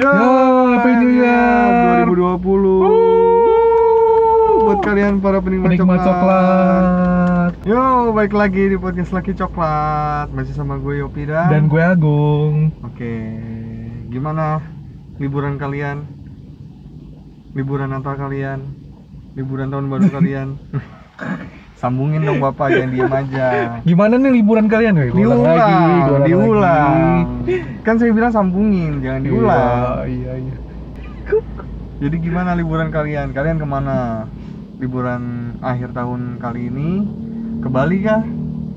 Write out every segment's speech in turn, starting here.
Ya, Happy New Year. 2020. Buat kalian para penikmat, Penikmat coklat. Yo, baik lagi di podcast Laki Coklat. Masih sama gue Yopi dan. Dan gue Agung. Oke, gimana liburan kalian? Liburan Natal kalian? Liburan tahun baru kalian? Sambungin dong Bapak, jangan diem aja. Gimana nih liburan kalian? Weh, Diulang, diulang diulang. lagi. Kan saya bilang sambungin, jangan diulang. Iya, iya, iya. Jadi gimana liburan kalian? Kalian ke mana? Liburan akhir tahun kali ini? Ke Bali kah?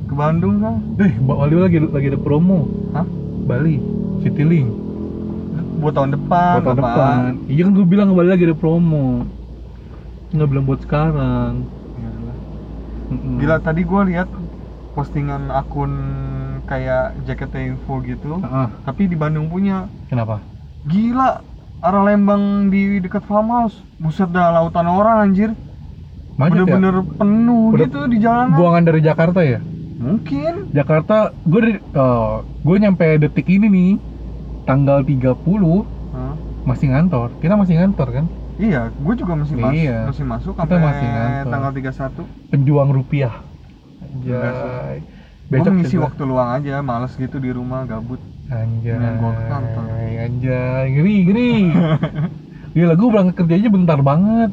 Ke Bandung kah? Eh, Bali lagi lagi ada promo. Hah? Bali, Citylink. Buat tahun depan, Buat tahun Bapak. depan. Iya kan gue bilang ke Bali lagi ada promo. Nggak bilang buat sekarang. Mm-mm. Gila tadi gue lihat postingan akun kayak jaket info gitu, Ah, tapi di Bandung punya. kenapa? Gila, arah Lembang di dekat farmhouse. Buset dah lautan orang anjir. Ya? Bener-bener penuh Udah gitu di jalanan. Buangan dari Jakarta ya? Mungkin. Jakarta, gue dari, oh, gue nyampe detik ini nih, tanggal 30 Hah? masih ngantor. Kita masih ngantor kan? Iya, gue juga masih masuk, Iya. masih masuk sampai masih ngantor. tanggal 31. Penjuang rupiah. Anjay. Anjay. Gue ngisi juga. waktu luang aja, males gitu di rumah gabut. Anjay. Mendingan gua ke kantor. Anjay, ngeri, ngeri. Gila, gue berangkat kerja aja bentar banget.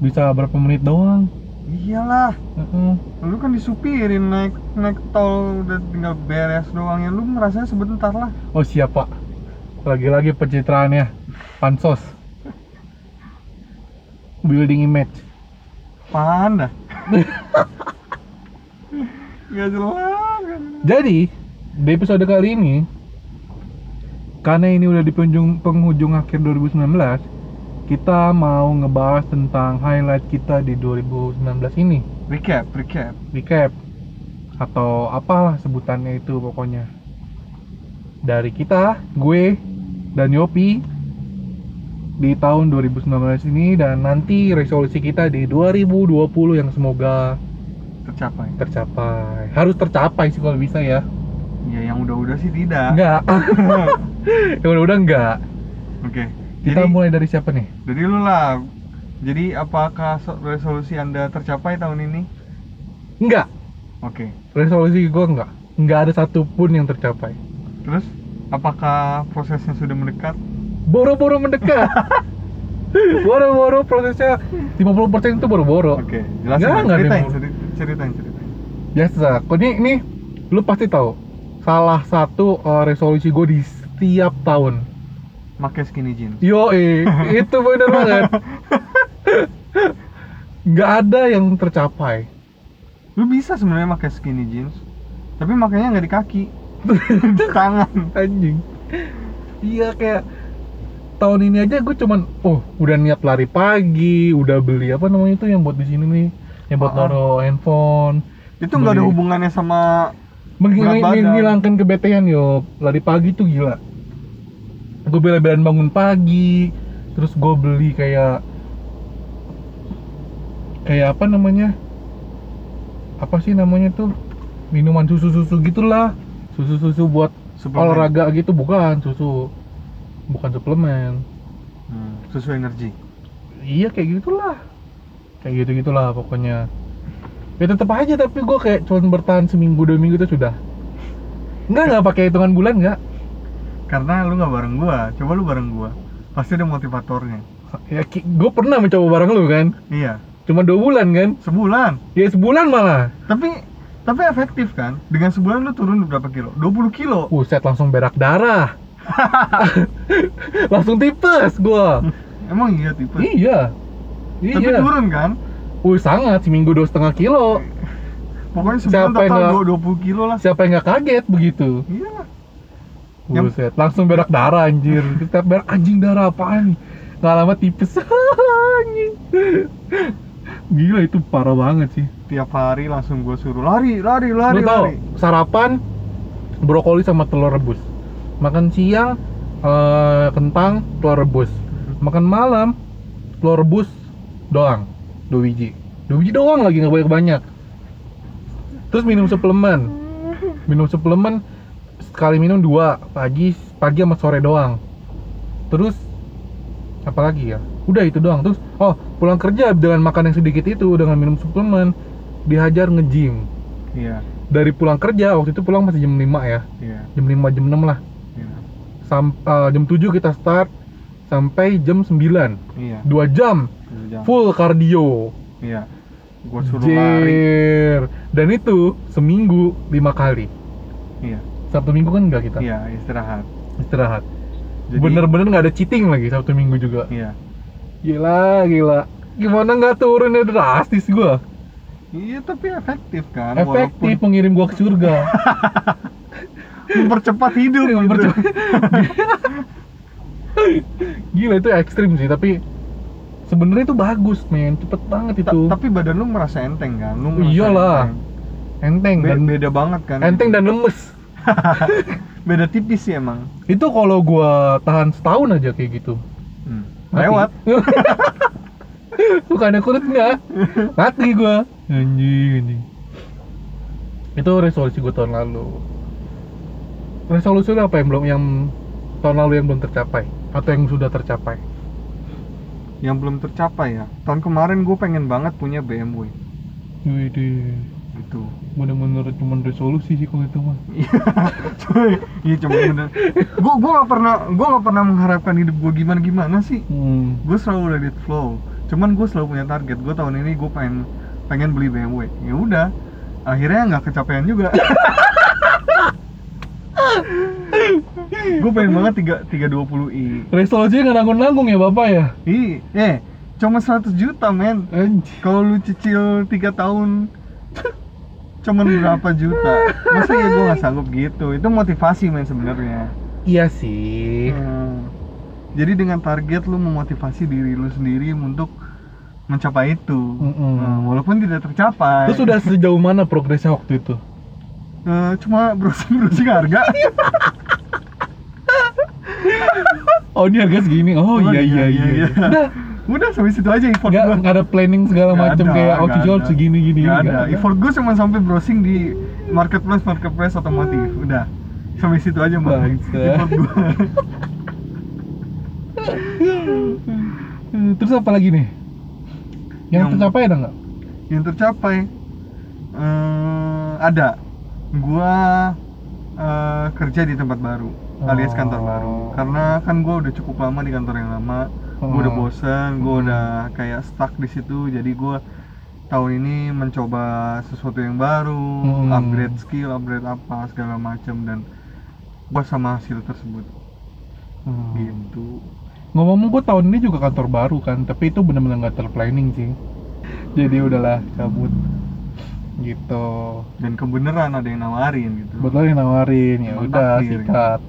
Bisa berapa menit doang. Iyalah, Heeh. lu kan disupirin naik naik tol udah tinggal beres doang ya lu merasa sebentar lah. Oh siap pak. Lagi-lagi pencitraannya. Pansos. Building image. Apaan dah? Gak jelas. Jadi di episode kali ini karena ini udah di penghujung, penghujung akhir 2019 kita mau ngebahas tentang highlight kita di 2019 ini Recap, recap. recap atau apalah sebutannya itu pokoknya dari kita gue dan Yopi di tahun 2019 ini dan nanti resolusi kita di 2020 yang semoga Tercapai. tercapai harus tercapai sih kalau bisa ya Ya yang udah-udah sih tidak. enggak yang udah-udah enggak Oke. kita Jadi, mulai dari siapa nih dari lu lah. Jadi apakah so- resolusi Anda tercapai tahun ini? enggak Oke. resolusi gue enggak enggak ada satupun yang tercapai Terus apakah prosesnya sudah mendekat? Boro-boro mendekat. Boro-boro prosesnya 50% itu boro-boro. Oke, jelasin. Nggak, nggak ceritain, ceritain, ceritain, biasa kok ini ini lu pasti tahu salah satu uh, resolusi gue di setiap tahun. Pakai skinny jeans. yo itu bener banget. Nggak ada yang tercapai. Lu bisa sebenarnya pakai skinny jeans, tapi makanya nggak di kaki, di tangan. anjing. Iya kayak tahun ini aja gue cuman oh udah niat lari pagi udah beli apa namanya itu yang buat di sini nih yang buat naruh handphone Itu nggak ada hubungannya sama menghilangkan kebetean yo. Lari pagi tuh gila. Gue bela-belaan bangun pagi terus gue beli kayak kayak apa namanya? Apa sih namanya tuh? Minuman susu-susu gitulah. Susu-susu buat suplemen. olahraga gitu bukan susu bukan suplemen Hmm, susu energi. iya kayak gitulah kayak gitu gitulah pokoknya ya tetap aja tapi gue kayak cuma bertahan seminggu dua minggu itu sudah Enggak nggak pakai hitungan bulan nggak Karena lu nggak bareng gua, coba lu bareng gua. Pasti ada motivatornya. ya gue pernah mencoba bareng lu kan Iya, cuma dua bulan kan sebulan. ya sebulan malah Tapi tapi efektif kan? Dengan sebulan lu turun berapa kilo? 20 kilo. Buset langsung berak darah langsung tipes gua Emang iya tipe. iya Tapi iya turun kan? Wih sangat seminggu dua setengah kilo Pokoknya sebulan Siapa total nggak- 20 kilo lah. siapa yang nggak kaget begitu Iya Buset, langsung berak darah anjir. Kita berak anjing darah apaan nih? Nggak lama tipes anjing. Gila itu parah banget sih. Tiap hari langsung gua suruh lari, lari, lari, Lu tau, lari. sarapan brokoli sama telur rebus. Makan siang eh, kentang, telur rebus. Makan malam telur rebus doang, dua biji. Dua biji doang lagi nggak banyak banyak. Terus minum suplemen. Minum suplemen sekali minum dua pagi pagi sama sore doang terus apa lagi ya udah itu doang terus oh pulang kerja dengan makan yang sedikit itu dengan minum suplemen dihajar nge-gym iya dari pulang kerja waktu itu pulang masih jam 5 ya iya jam 5 jam 6 lah Sam, eh, jam 7 kita start sampai jam 9 iya. 2 jam Jam. full cardio. Iya. Gua suruh lari. Jer. dan itu seminggu lima kali. Iya. Sabtu minggu kan enggak kita? Iya istirahat. Istirahat. Bener-bener nggak ada cheating lagi sabtu minggu juga. Iya. Gila gila. Gimana nggak turunnya drastis gua. Iya tapi efektif kan efektif walaupun mengirim gua ke surga mempercepat hidup gitu. Mempercepat. gila itu ekstrim sih tapi sebenarnya itu bagus men cepet banget Ta- itu tapi badan lu merasa enteng kan lu merasa Iyalah. enteng. enteng Be- dan beda banget kan enteng dan lemes beda tipis sih emang itu kalau gua tahan setahun aja kayak gitu Hmm. Mati. lewat bukannya kulit nggak mati gua anjing anjing itu resolusi gua tahun lalu resolusi lu apa yang belum yang tahun lalu yang belum tercapai? Atau yang sudah tercapai? Yang belum tercapai ya? Tahun kemarin gue pengen banget punya BMW Widih, gitu. Bener-bener cuma resolusi sih kalau itu mah. Cuy, iya cuma bener. Gue gue gak pernah gue gak pernah mengharapkan hidup gue gimana gimana sih. Hmm. gue selalu let it flow. Cuman gue selalu punya target. Gue tahun ini gue pengen pengen beli BMW ya udah. Akhirnya nggak kecapean juga gue pengen banget tiga tiga dua puluh i. Resolusinya nggak nanggung-nanggung ya bapak ya? I eh cuma 100 juta men. Kalau lu cicil tiga tahun cuman berapa juta? Masa ya gue nggak sanggup gitu? Itu motivasi men sebenarnya. Iya sih. Hmm. jadi dengan target lu memotivasi diri lu sendiri untuk mencapai itu. Mm-mm. Nah, walaupun tidak tercapai. Terus sudah sejauh mana progresnya waktu itu? Eh, cuma browsing browsing harga Oh ini harga segini. Oh, iya iya iya. iya. Udah, udah sampai situ aja effort gua nggak ada planning segala macam kayak oh jual segini gini. Nggak nggak ada effort gue cuma sampai browsing di marketplace marketplace otomotif udah sampai situ aja mbak effort gue Eh, Terus apa lagi nih? Yang, Yang- tercapai ada nggak? yang tercapai eh, ada gua eh, kerja di tempat baru alias kantor Oh. baru karena kan gua udah cukup lama di kantor yang lama gua udah Oh. bosan gua Hmm. udah kayak stuck di situ jadi gua tahun ini mencoba sesuatu yang baru Hmm. upgrade skill upgrade apa segala macam dan gua sama hasil tersebut Hmm. gitu Ngomong-ngomong gue tahun ini juga kantor baru kan, tapi itu benar-benar nggak terplanning sih. Jadi udahlah cabut gitu. dan kebenaran ada yang nawarin gitu Betul yang nawarin ya udah sikat.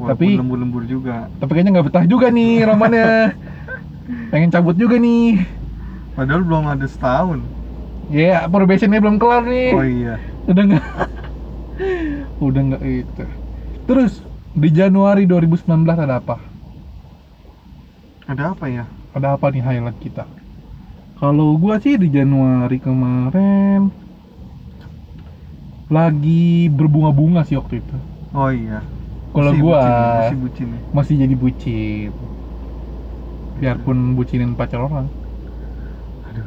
walaupun tapi- lembur-lembur juga Tapi kayaknya nggak betah juga nih romannya. Pengen cabut juga nih. padahal belum ada setahun Ya, probationnya belum kelar nih. oh iya Udah nggak? Udah nggak itu. Terus di Januari 2019 ada apa? ada apa ya Ada apa nih highlight kita? Kalau gua sih di Januari kemarin lagi berbunga-bunga sih waktu itu. Oh iya. Kalau gua bucin, masih bucin ya. masih jadi bucin. Biarpun bucinin pacar orang. Aduh.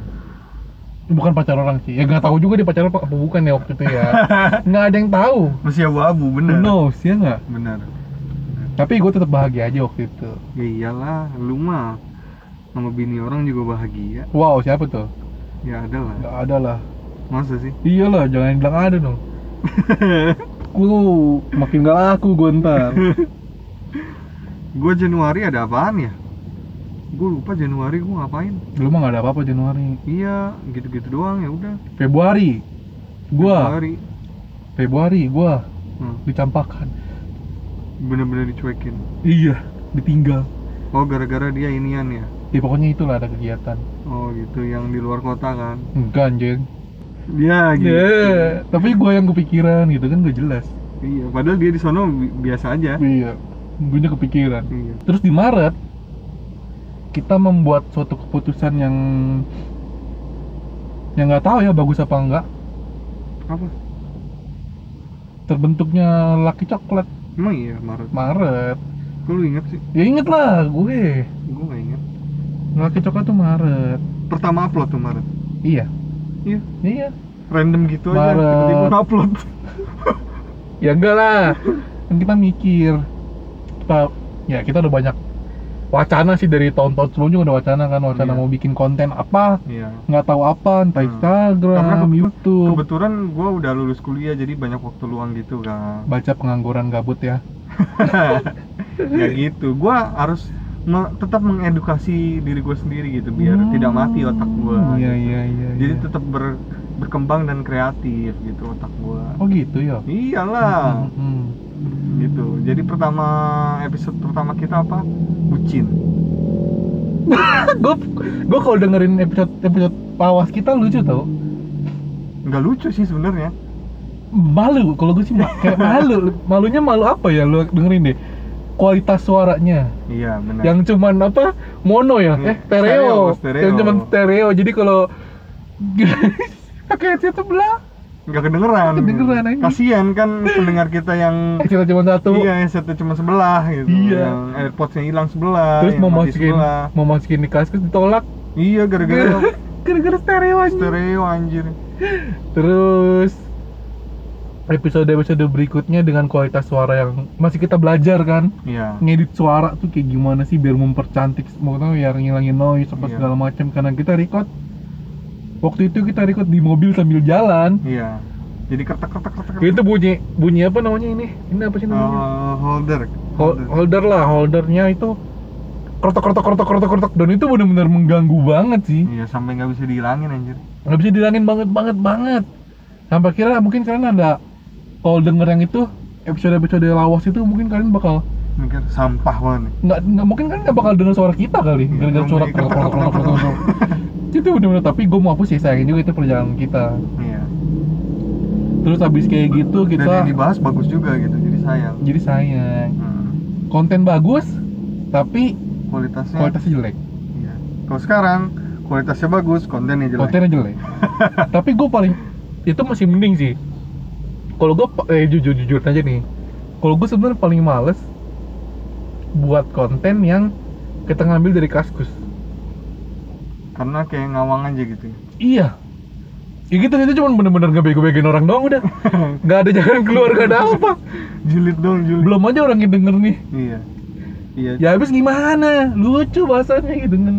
Bukan pacar orang sih. Ya nggak tahu juga dia pacar apa apa bukan ya waktu itu ya. Nggak ada yang tahu. Masih abu-abu bener. knows ya nggak? Bener. Tapi gue tetap bahagia aja waktu itu. Ya iyalah, lu mah sama bini orang juga bahagia. Wow siapa tuh? Ya ada lah. Nggak ada lah. Masa sih? Iyalah jangan bilang ada dong. Lu makin gak laku gue ntar. Gue Januari ada apaan ya? Gue lupa Januari gue ngapain. Lu mah gak ada apa-apa Januari. Iya, gitu-gitu doang ya udah. Februari. Gua Januari. Februari gua Hmm, dicampakkan. bener-bener dicuekin. Iya, ditinggal. Oh gara-gara dia inian ya? Ya pokoknya itulah ada kegiatan. Oh gitu, yang di luar kota kan? Enggak anjing. Ya gitu. Ya, tapi gua yang kepikiran gitu kan gak jelas. Iya, padahal dia di sono bi- biasa aja. Iya, gue kepikiran. Iya. Terus di Maret kita membuat suatu keputusan yang yang nggak tahu ya bagus apa enggak Apa? terbentuknya laki coklat Emang iya Maret. Maret Kok lu inget sih? Ya inget lah gue. Gue gak inget. Laki coklat tuh Maret. Pertama upload tuh Maret. Iya. Iya. Iya. Random gitu aja. Maret. Tiba-tiba upload. Ya enggak lah. Kan kita mikir. Kita ya kita udah banyak wacana sih dari tahun-tahun sebelumnya udah wacana kan wacana Iya. mau bikin konten apa Iya. nggak tahu apa entah Hmm. Instagram, Karena YouTube, Kebetulan gue udah lulus kuliah jadi banyak waktu luang gitu kan. baca pengangguran gabut ya. ya gitu. Gue harus me- tetap mengedukasi diri gue sendiri gitu biar Hmm, tidak mati otak gue. Iya iya iya. Jadi iya. tetap ber- berkembang dan kreatif gitu otak gue. Oh gitu ya. Iyalah. Hmm, hmm. gitu jadi pertama episode pertama kita apa bucin gue gue kalau dengerin episode episode pawas kita lucu tau nggak lucu sih sebenarnya malu kalau gue sih kayak malu malunya malu apa ya lu dengerin deh kualitas suaranya. Iya benar. Yang cuman apa? Mono ya? Hmm, eh stereo, stereo, stereo. yang cuman stereo. Jadi kalau pakai headset sebelah. Nggak kedengeran. Kedengeran, anjing. kasihan kan pendengar kita yang headset cuma satu. Iya headsetnya cuma sebelah gitu. Iya. yang airpodsnya hilang sebelah terus mau masukin sebelah. mau masukin di kaskus ditolak. Iya gara-gara gara-gara stereo aja stereo anjir. Terus episode episode berikutnya dengan kualitas suara yang masih kita belajar kan? Iya. Ngedit suara tuh kayak gimana sih biar mempercantik mau tahu ya ngilangin noise apa Iya. segala macam karena kita record waktu itu kita record di mobil sambil jalan. Iya. Jadi kertek kertek kertek itu bunyi bunyi apa namanya ini? Ini apa sih namanya? Oh, holder. Hol- holder. lah holdernya itu krotok krotok krotok krotok krotok dan itu benar-benar mengganggu banget sih. Iya sampai nggak bisa dihilangin anjir. Nggak bisa dihilangin banget banget banget. Sampai kira mungkin kalian ada kalau denger yang itu episode episode lawas itu mungkin kalian bakal mikir sampah banget nggak nggak mungkin kan nggak bakal dengar suara kita kali gara-gara yang suara itu bener-bener tapi gue mau hapus ya sayangin juga itu perjalanan kita. Iya. Terus habis kayak gitu dan kita yang dibahas bagus juga gitu jadi sayang. Jadi sayang. Hmm. konten bagus tapi kualitasnya kualitasnya jelek. Iya. kalau sekarang kualitasnya bagus kontennya jelek. Kontennya jelek. Tapi gue paling itu masih mending sih kalau gue eh, jujur jujur aja nih. Kalau gue sebenarnya paling males buat konten yang kita ngambil dari kaskus. Karena kayak ngawang aja gitu ya. iya. Ya gitu itu cuma bener-bener ngebego-begoin orang doang udah. Nggak ada jalan keluar nggak ada apa. Julid dong julid. Belum aja orang yang denger nih. Iya. Iya. Ya habis gimana? Lucu bahasanya gitu kan.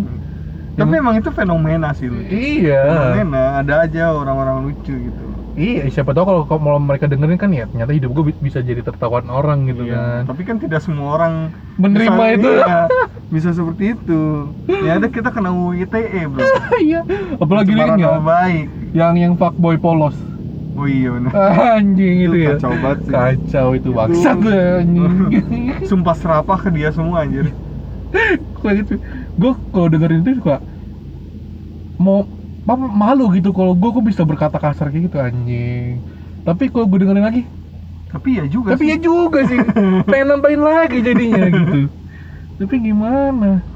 Tapi emang itu fenomena sih lu. Iya. Fenomena ada aja orang-orang lucu gitu iya siapa tahu kalau kalau mereka dengerin kan ya ternyata hidup gue bisa jadi tertawan orang gitu Iya, kan. tapi kan tidak semua orang Menerima bisa, itu. iya, bisa seperti itu. Ya ada kita kena UU ITE bro. Iya apalagi ini ya. baik. Yang yang fuckboy polos. Oh iya benar. Anjing itu, Itu ya. kacau banget sih. kacau itu bangsat gue anjing. Sumpah serapah ke dia semua anjir. Kayak gitu. Gue kalau dengerin itu suka mau malu gitu kalau gue kok bisa berkata kasar kayak gitu anjing. Tapi kalau gue dengerin lagi tapi ya juga tapi sih. ya juga sih. Pengen nambahin lagi jadinya gitu. Tapi gimana?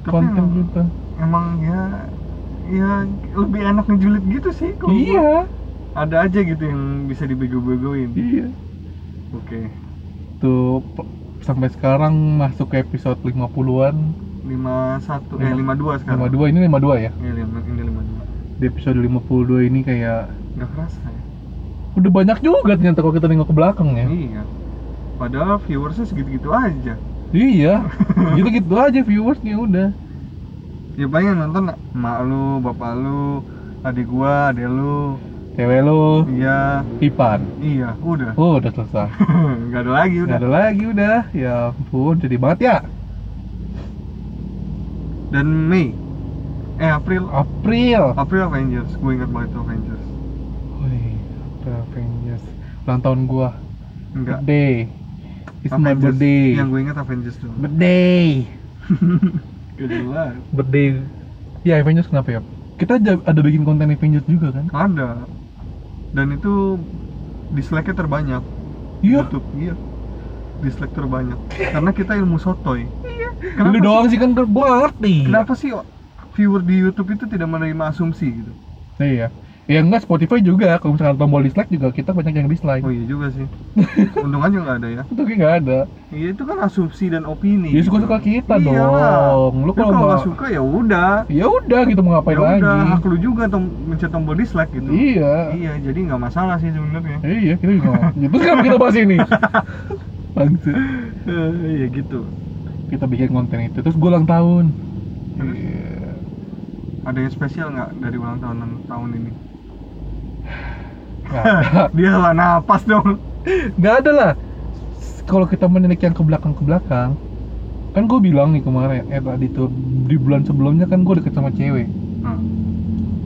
Tapi konten emang- kita. emang ya ya lebih enak ngejulit gitu sih kalau gua. iya. Ada aja gitu yang bisa dibego-begoin. Iya. Oke. Tuh p- sampai sekarang masuk ke episode 50-an 51 eh Lima- 52 sekarang. 52 ini 52 ya? Iya, lima- ini 52 di episode 52 ini kayak nggak kerasa ya? Udah banyak juga ternyata kalau kita nengok ke belakang ya. Iya. Padahal viewersnya segitu-gitu aja. Iya. Gitu-gitu aja viewersnya udah. Ya paling nonton emak lu bapak lu adik gua adek lu. Cewek lo iya. Ipan. Iya udah. Oh udah selesai. Nggak ada lagi udah. Nggak ada lagi udah. Ya ampun jadi banget ya dan Mei. Eh April. April. April Avengers. Gue ingat banget tuh Avengers. Wih, April Avengers. Ulang tahun gua. Enggak. Birthday. It's my Avengers. birthday. Yang gue ingat Avengers tuh birthday. Jelas. Birthday. Ya Avengers kenapa ya? Kita ada, ada bikin konten Avengers juga kan? Ada. Dan itu dislike-nya terbanyak. Iya. YouTube iya. Dislike terbanyak. Karena kita ilmu sotoy lu doang sih kan nggak ngerti kenapa sih viewer di YouTube itu tidak menerima asumsi gitu iya Ya enggak Spotify juga, kalau misalkan tombol dislike juga kita banyak yang dislike. Oh iya juga sih. Untung aja nggak ada ya. Itu kayak nggak ada. Iya itu kan asumsi dan opini. Ya suka-suka kita Iyalah. dong. Lu kalau nggak suka ya udah. Ya udah gitu mau ngapain Ya udah, lagi? hak lu juga tom mencet tombol dislike gitu. Iya. Iya, jadi nggak masalah sih sebenarnya. Iya, kita juga. Terus kenapa kita bahas ini? Bangsat. Eh, Iya gitu. Kita bikin konten itu terus gue ulang tahun. Terus? Iya. Ada yang spesial nggak dari ulang tahun tahun ini? Dia lah napas dong. Nggak ada lah. Kalau kita menilik yang ke belakang ke belakang, kan gue bilang nih kemarin, eh tadi tuh di bulan sebelumnya kan gue deket sama cewek. Nah,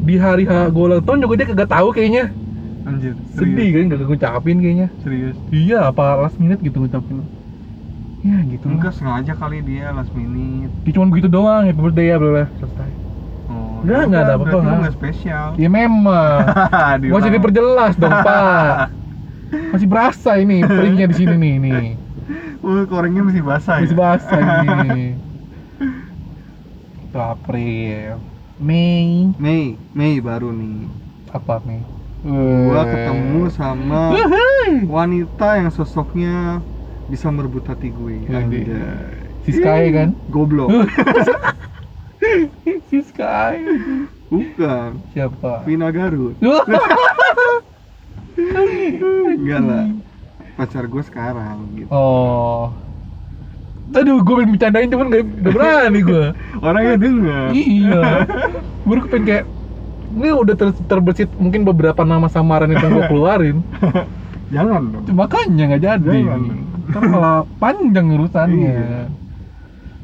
Di hari H gue ulang tahun juga dia kagak tahu kayaknya. anjir. Sedih kan kagak ngucapin kayaknya. Serius. Iya, apa last minute gitu ngucapin. Ya gitu lah. Enggak sengaja kali dia last minute. Ya, cuma begitu doang, happy birthday ya, bla. Selesai. Oh, Nggak, ya nggak ada apa-apa, berarti lu nggak. nggak spesial. Ya memang. Di Masih ulang- diperjelas dong, Pak. Masih berasa ini peringnya di sini nih, nih. Wah, korengnya masih basah Masih ya. basah ini. Itu April. Mei. Mei, Mei baru nih. Apa Mei? Gua Eh. ketemu sama Wuhui. wanita yang sosoknya bisa merebut hati gue. Jadi, Anjay. Si Sky kan? Goblok. si Sky. Bukan. Siapa? Vina Garut. Enggak lah. Pacar gue sekarang gitu. oh. Aduh, gue pengen bercandain cuman gak, gak berani gue. Orangnya denger. iya. Gue pengen kayak ini udah ter terbersit mungkin beberapa nama samaran yang gue keluarin. Jangan dong. Makanya nggak jadi. Jangan. Ntar malah panjang urusannya. Iya.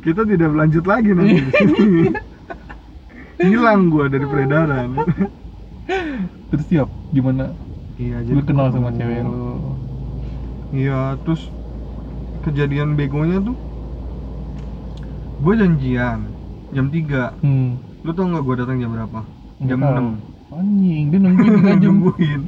Kita tidak berlanjut lagi nanti. Hilang gua dari peredaran. Terus siap gimana? iya, Lu kenal sama cewek lu. Iya, terus kejadian begonya tuh gue janjian jam 3 Hmm. lu tau nggak gue datang jam berapa jam. 6 Anjing, dia nungguin tiga jam. nungguin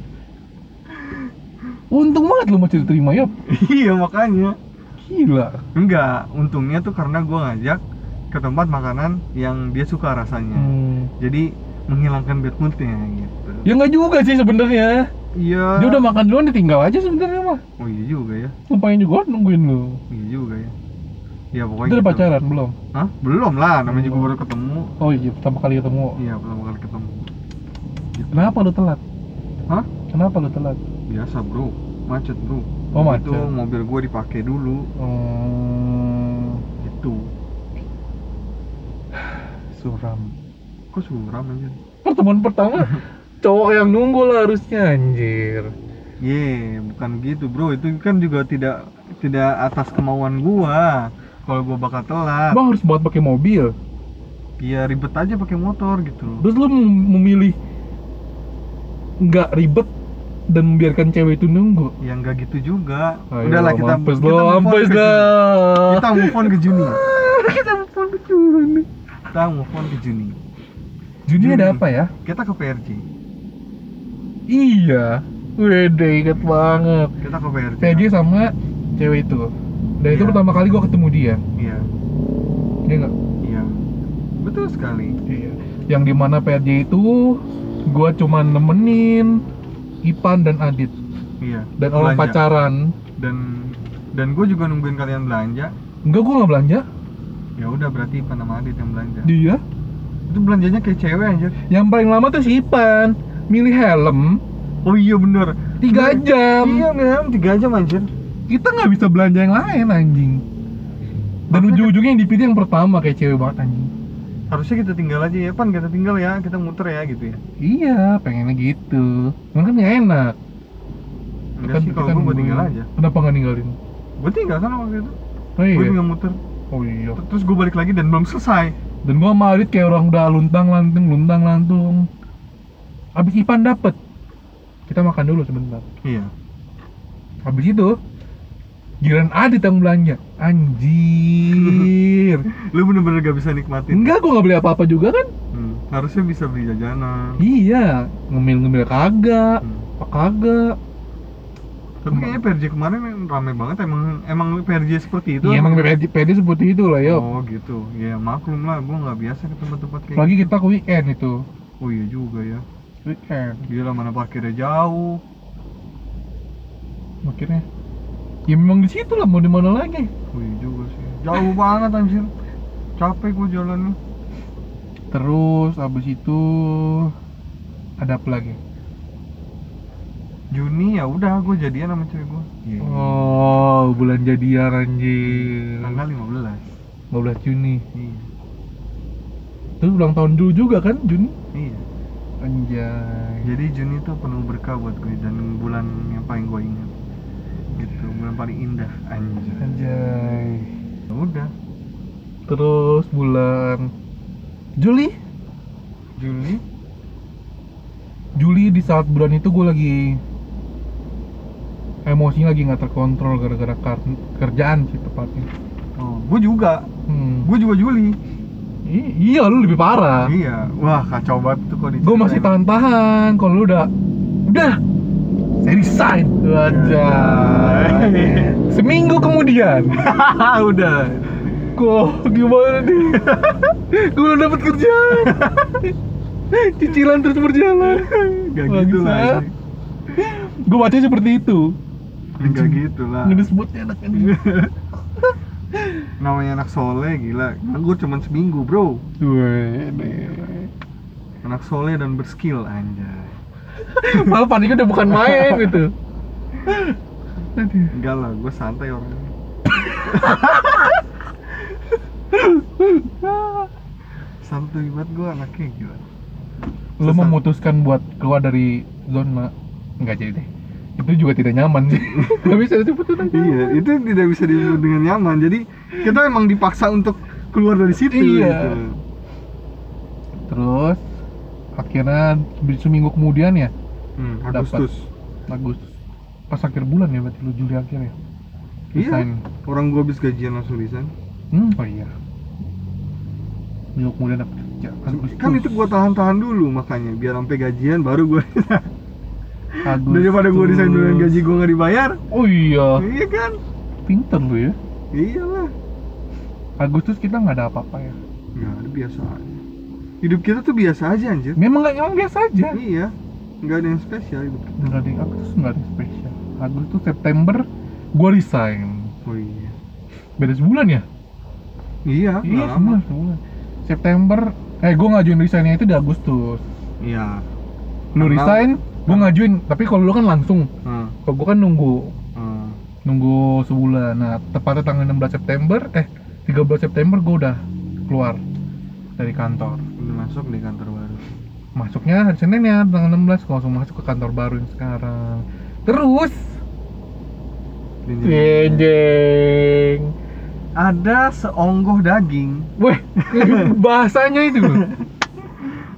Untung banget lu masih diterima ya. iya makanya Gila. enggak untungnya tuh karena gue ngajak ke tempat makanan yang dia suka rasanya Hmm. jadi menghilangkan bad moodnya gitu Ya nggak juga sih sebenarnya. iya Dia udah makan duluan ditinggal aja sebenarnya mah. oh iya juga ya Ngapain juga nungguin lu. iya juga ya ya Itu pokoknya udah gitu. pacaran belum? Hah? belum lah namanya juga Belum. baru ketemu Oh iya, pertama kali ketemu. iya pertama kali ketemu Gitu. Kenapa lu telat? Hah? Kenapa lu telat? biasa bro macet bro Oh, Waktu itu macet. mobil gua dipakai dulu Hmm, itu suram. kok suram aja Pertemuan pertama cowok yang nunggu lah harusnya anjir. Ye, bukan gitu bro. Itu kan juga tidak tidak atas kemauan gua. Kalau gua bakal telat, Bang harus buat pakai mobil. ya ribet aja pakai motor gitu. Terus lu mem- memilih nggak ribet dan membiarkan cewek itu nunggu. Ya nggak gitu juga. Ayo, Udahlah kita mampus kita lo, mampus. Juni. Kita move on ke Juni. kita move on ke Juni. Kita move on ke Juni. Juni ada apa ya? Kita ke PRJ. Iya. Wede, inget banget. Kita ke PRJ. PJ sama cewek itu. Dan itu Iya. pertama kali gua ketemu dia. Iya, Iya nggak? iya. Betul sekali. Iya. Yang di mana PRJ itu gua cuma nemenin Ipan dan Adit Iya. dan orang Belanja. pacaran. Dan dan gue juga nungguin kalian belanja. Enggak gua nggak belanja. Ya udah berarti Ipan sama Adit yang belanja. Dia Itu belanjanya kayak cewek anjir. yang paling lama tuh si Ipan milih helm Oh iya bener tiga Bener. jam. Iya men, tiga jam anjir Kita nggak bisa belanja yang lain anjing. Dan ujung-ujungnya yang dipilih yang pertama kayak cewek banget anjing. Harusnya kita tinggal aja ya Pan, kita tinggal ya, kita muter ya gitu ya Iya, pengennya gitu. Cuman kan enak. Enggak sih, kalau gue mau tinggal aja Kenapa nggak ninggalin? Gue tinggal kan waktu itu Oh iya. Gue tinggal muter Oh iya. Terus gue balik lagi dan belum selesai Dan gua sama Adit kayak orang udah luntang lantung, luntang lantung. Abis Ipan dapet, kita makan dulu sebentar. Iya Habis itu, giliran Adit yang belanja. Anjir. Lu bener-bener gak bisa nikmatin Enggak, gua nggak beli apa-apa juga kan? hmm. Harusnya bisa beli jajanan Iya, ngemil-ngemil kagak, Hmm. apa kagak. Tapi kayaknya PRJ kemarin rame banget Emang emang PRJ seperti itu Iya emang? PD, PD seperti itu lah yo. Oh gitu Ya maklum lah, gue gak biasa ke tempat-tempat kayak Lagi gitu kita ke weekend itu. Oh iya juga ya weekend Gila mana parkirnya jauh. akhirnya ya memang di situ lah mau di mana lagi Wih juga sih. Jauh banget anjir. Capek gua jalannya. terus abis itu ada apa lagi Juni ya udah gua jadian sama cewek gua. Iya. oh bulan jadian anjir Tanggal 15. 15 Juni Iya. terus ulang tahun dulu juga kan Juni Iya. anjay Jadi Juni tuh penuh berkah buat gue dan bulan yang paling gue ingat. Gitu, bulan paling indah anjir. anjay Ya Udah, terus bulan Juli Juli Juli di saat bulan itu gue lagi emosinya lagi nggak terkontrol gara-gara kerjaan sih tepatnya Oh, gue juga. hmm. Gue juga Juli. I- iya lu lebih parah Iya. Wah, kacau banget tuh kok gue masih tahan-tahan kalau lu udah udah resign aja seminggu kemudian udah. kok gimana nih gue udah dapet kerjaan cicilan terus berjalan Gak gitu lah. Bangsat. gue baca seperti itu Gak gitu lah. nggak disebutnya enak ini Namanya anak soleh gila. Nganggur cuma seminggu bro. Anak soleh dan berskill anjay. malah paniknya udah bukan main gitu. Enggak lah, gue santai orangnya. santai banget gue anaknya gila. lo Susah. memutuskan buat keluar dari zona nggak jadi deh itu juga tidak nyaman sih nggak bisa disebutin aja Iya, itu tidak bisa disebut dengan nyaman. Jadi kita emang dipaksa untuk keluar dari situ. Iya. Gitu. terus akhirnya seminggu kemudian ya Hmm, Dapat. Agustus. Agustus pas akhir bulan ya berarti lu Juli akhir ya Iya. Resign. Orang gue habis gajian langsung resign. hmm oh iya minggu kemudian dapat kerja Agustus Kan itu gue tahan-tahan dulu makanya biar sampai gajian baru gue Agustus. daripada gue resign dulu dan gaji gue nggak dibayar. oh iya Iya kan? pinter lu ya Iyalah. Agustus kita nggak ada apa-apa ya Nggak ada biasa aja. Hidup kita tuh biasa aja anjir. memang nggak emang biasa aja Iya. Nggak ada yang spesial kita. nggak ada yang Agustus nggak ada yang spesial Agustus September gua resign Oh iya. beda sebulan ya Iya, iya sebulan sebulan September eh gua ngajuin resignnya itu di Agustus Iya. lu resign gua ngajuin tapi kalau lu kan langsung Hmm. kalau gua kan nunggu Hmm. nunggu sebulan nah tepatnya tanggal 16 September eh 13 September gua udah keluar dari kantor Udah masuk di kantor baru. Masuknya hari Senin ya tanggal 16 gua langsung masuk ke kantor baru yang sekarang terus Jenjeng. Ada seonggoh daging. Weh, bahasanya itu.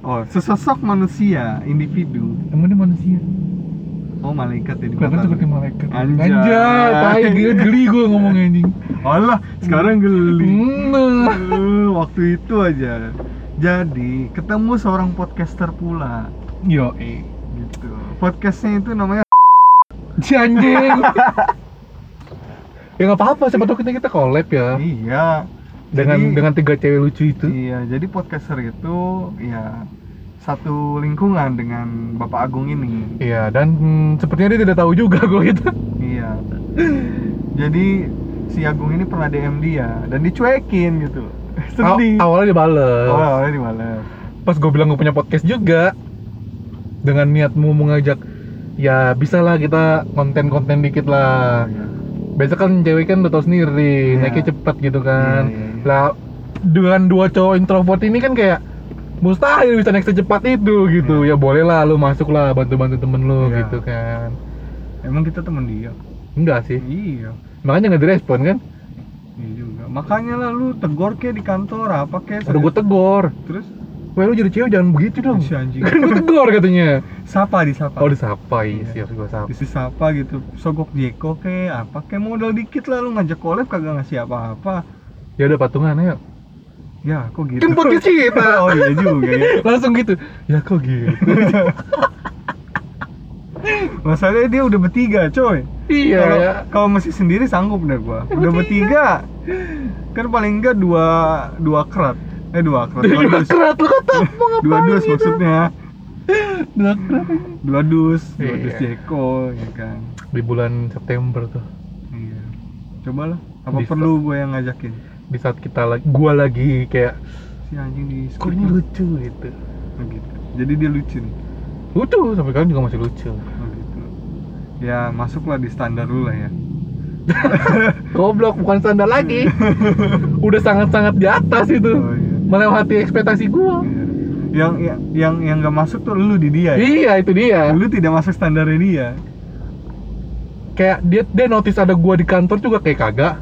Oh, sesosok manusia, individu. Emang dia manusia? Oh, malaikat ya di Kelihatan seperti malaikat. Anjay. Anjay, tai gila geli gue ngomongnya anjing. Alah, sekarang geli. Eh, waktu itu aja. Jadi, ketemu seorang podcaster pula. Yo, eh. Gitu. Podcastnya itu namanya Si anjing. ya nggak apa-apa, siapa tahu kita kita collab ya. Iya. Dengan Jadi- dengan tiga cewek lucu itu. Iya, jadi podcaster itu ya satu lingkungan dengan Bapak Agung ini. Iya, dan hmm, sepertinya dia tidak tahu juga gue itu. Iya. Jadi si Agung ini pernah DM dia dan dicuekin gitu. Sedih. Aw- awalnya dia bales. Oh, awalnya dibalas. Pas gue bilang gue punya podcast juga, dengan niatmu mengajak, ya bisa lah kita konten-konten dikit lah. Iya. Biasa kan cewek kan udah tau sendiri, Iya. naiknya cepet gitu kan. Iya, iya, iya. Lah dengan dua cowok introvert ini kan kayak mustahil bisa naik secepat itu gitu. Iya. Ya boleh lah lu masuk lah bantu-bantu temen lu Iya. gitu kan. Emang kita temen dia. Enggak sih. Iya. Makanya nggak direspon kan? Iya. Makanya lah lu tegor kayak di kantor apa kayak. Udah gue tegor. Terus Weh lu jadi cewek jangan begitu dong. si anjing. Kan gue tegor katanya. sapa disapa. Oh disapa iya Iya. siap gue sapa. disapa gitu. Sogok Jeko kayak apa kayak modal dikit lah lu ngajak collab kagak ngasih apa-apa. Ya udah patungan ayo. Ya, kok gitu. Kan podcast kita. oh iya juga ya. Langsung gitu. Ya kok gitu. Masalahnya dia udah bertiga, coy. iya Kalau ya. kalau masih sendiri sanggup deh gua. Udah bertiga. Kan paling enggak dua dua kerat. Eh dua kerat. Dua dus. kerat lu kata mau ngapain Dua dus gitu. maksudnya. Dua krek. dua dus dua Iya. dus Jeko ya kan Di bulan September tuh. iya cobalah apa Bisa. perlu gue yang ngajakin Di saat kita lagi, gua lagi kayak si anjing di kok ini lucu gitu. Oh, gitu. jadi dia lucu nih Lucu sampai sekarang juga masih lucu. oh, gitu ya masuklah di standar lu lah ya Goblok bukan standar lagi. Udah sangat-sangat di atas itu. oh iya Melewati ekspektasi gua. Iya. yang yang yang yang gak masuk tuh lu di dia ya? Iya, itu dia. lu tidak masuk standarnya dia Kayak dia dia notice ada gua di kantor juga kayak kagak.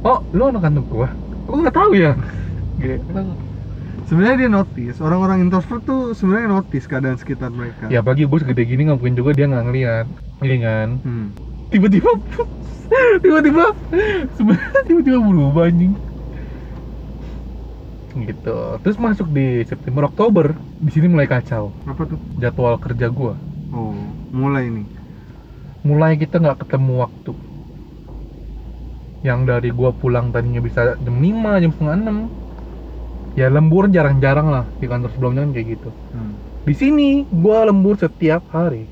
Oh, lu anak kantor gua? Gua nggak tahu ya. Gitu. Sebenarnya dia notice orang-orang introvert tuh sebenarnya notice keadaan sekitar mereka Ya bagi gue segede gini nggak mungkin juga dia nggak ngeliat, iya kan? hmm. Tiba-tiba, tiba-tiba, sebenarnya tiba-tiba berubah anjing. Gitu. Terus masuk di September Oktober, di sini mulai kacau apa tuh jadwal kerja gua. oh mulai nih Mulai kita nggak ketemu waktu. Yang dari gua pulang tadinya bisa jam 5, jam setengah 6 Ya lembur jarang-jarang lah di kantor sebelumnya kan kayak gitu. hmm. Di sini gua lembur setiap hari.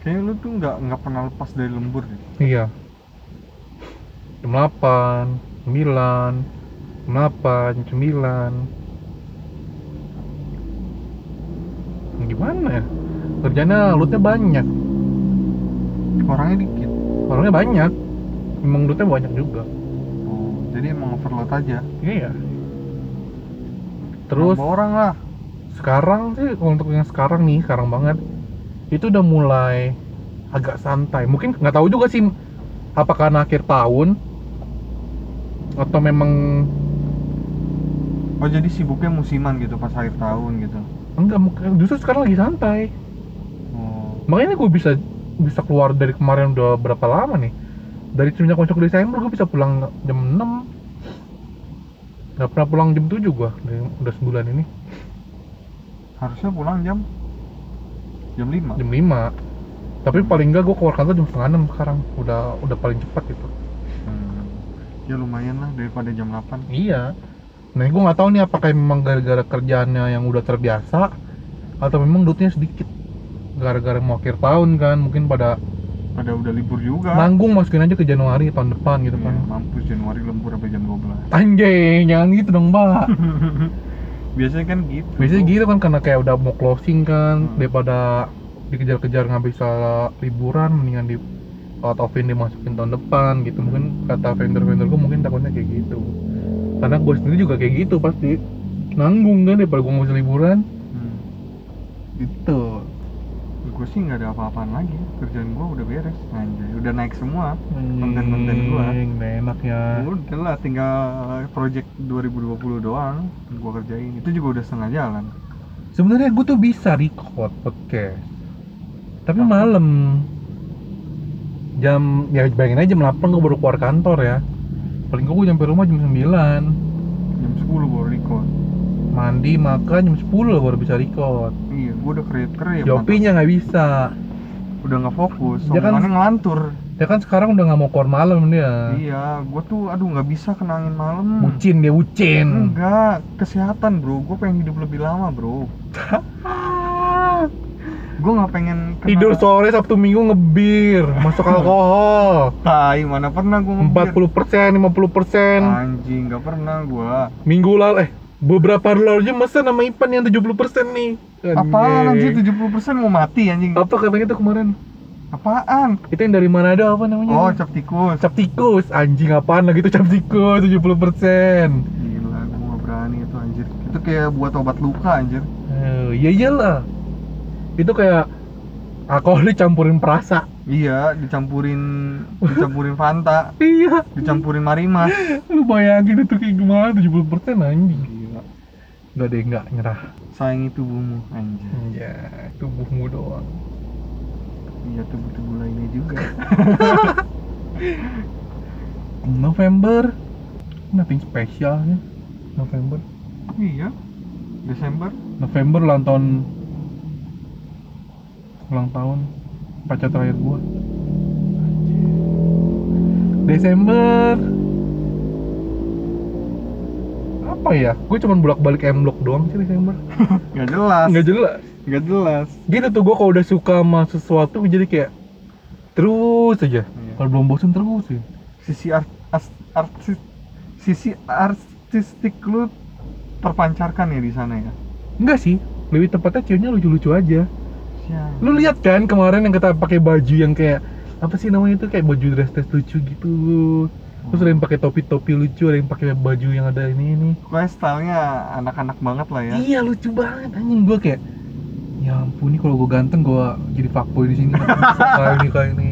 kayaknya lu tuh nggak nggak pernah lepas dari lembur deh Iya. Jam 8, 9, jam 8, jam 9. Gimana ya? Kerjanya lootnya banyak. orangnya dikit Orangnya banyak. Memang lootnya banyak juga. oh jadi emang overload aja Iya. Terus orang lah. Sekarang sih untuk yang sekarang nih, sekarang banget itu udah mulai agak santai. Mungkin nggak tahu juga sih apakah karena akhir tahun atau memang oh jadi sibuknya musiman gitu pas akhir tahun gitu? Enggak justru sekarang lagi santai. Oh. Makanya gue bisa bisa keluar dari kemarin udah berapa lama nih? Dari semenjak masuk Desember gue bisa pulang jam 6 nggak pernah pulang jam 7 gue udah sebulan ini. Harusnya pulang jam jam 5 jam 5 tapi paling enggak gue keluar kantor jam setengah 6 sekarang. Udah udah paling cepat gitu. Hmm. ya lumayan lah daripada jam 8 iya. Nah gue nggak tahu nih apakah memang gara-gara kerjaannya yang udah terbiasa atau memang duitnya sedikit. Gara-gara mau akhir tahun kan mungkin pada pada udah libur juga. Nanggung masukin aja ke Januari tahun depan gitu Iya, kan. mampus Januari lembur sampai jam 12 anjay jangan gitu dong mbak. Biasanya kan gitu. Biasanya gitu kan karena kayak udah mau closing kan. Hmm. daripada dikejar-kejar nggak bisa liburan mendingan di out of in dimasukin tahun depan gitu. Mungkin kata vendor-vendor gue mungkin takutnya kayak gitu. Karena gue sendiri juga kayak gitu pasti. Nanggung kan daripada gue bisa liburan. Hmm. gitu gue sih nggak ada apa-apaan lagi. Kerjaan gue udah beres anjay. Udah naik semua konten-konten nggak enak ya. Udah lah tinggal project 2020 doang gue kerjain. Itu juga udah setengah jalan. Sebenarnya gue tuh bisa record podcast tapi Apa? malam. Jam ya bayangin aja jam 8 gue baru keluar kantor ya. Paling gue nyampe rumah jam 9 jam 10 baru record. Mandi makan jam 10 baru bisa record. Iya gue udah keret keret Jopinya nggak bisa. Udah nggak fokus Dia kan- ngelantur. ya kan sekarang udah nggak mau keluar malam dia. Iya gue tuh aduh nggak bisa kenangin malam. Bucin dia bucin. Enggak kesehatan bro. Gue pengen hidup lebih lama bro. Gue nggak pengen kena... tidur sore sabtu minggu ngebir masuk alkohol. Tai mana pernah gue 40 persen 50 persen. Anjing nggak pernah gue minggu lalu eh beberapa aja masa nama Ipan yang 70 persen nih? Apaan anjing. Anjing. 70% mau mati anjing. Apa katanya tuh kemarin? Apaan? Itu yang dari Manado apa namanya? Oh cap tikus. Cap tikus. Anjing apaan lagi tuh cap tikus? 70 persen. Gila gue nggak berani itu anjir. Itu kayak buat obat luka anjir. Eh, iya iyalah. Itu kayak alkohol dicampurin perasa. Iya dicampurin dicampurin Fanta. Iya. Dicampurin Marimas. Lu bayangin itu kayak gimana? 70 persen anjing gila Gak deh nggak nyerah. Sayangi tubuhmu anjir. Ya tubuhmu doang. Iya tubuh-tubuh lainnya juga. November. Nothing spesial ya. November. Iya. Desember. November ulang tahun. Ulang tahun pacar terakhir gua. Desember apa ya? Gue cuma bolak balik M Block doang sih Desember. Nggak jelas. Nggak jelas. Nggak jelas. Gitu tuh gue kalau udah suka sama sesuatu jadi kayak terus aja. Iya. kalau belum bosen terus ya sisi art artis sisi artistik lu terpancarkan ya di sana ya? Enggak sih. Lebih tepatnya ceweknya lucu-lucu aja. Siang. lu lihat kan kemarin yang kita pakai baju yang kayak apa sih namanya itu? Kayak baju dress dress lucu gitu terus ada yang pakai topi topi lucu ada yang pakai baju yang ada ini ini. Pokoknya stylenya anak-anak banget lah ya. Iya lucu banget anjing. Gue kayak ya ampun nih kalau gue ganteng gue jadi fuckboy di sini. Kayak ini kayak ini.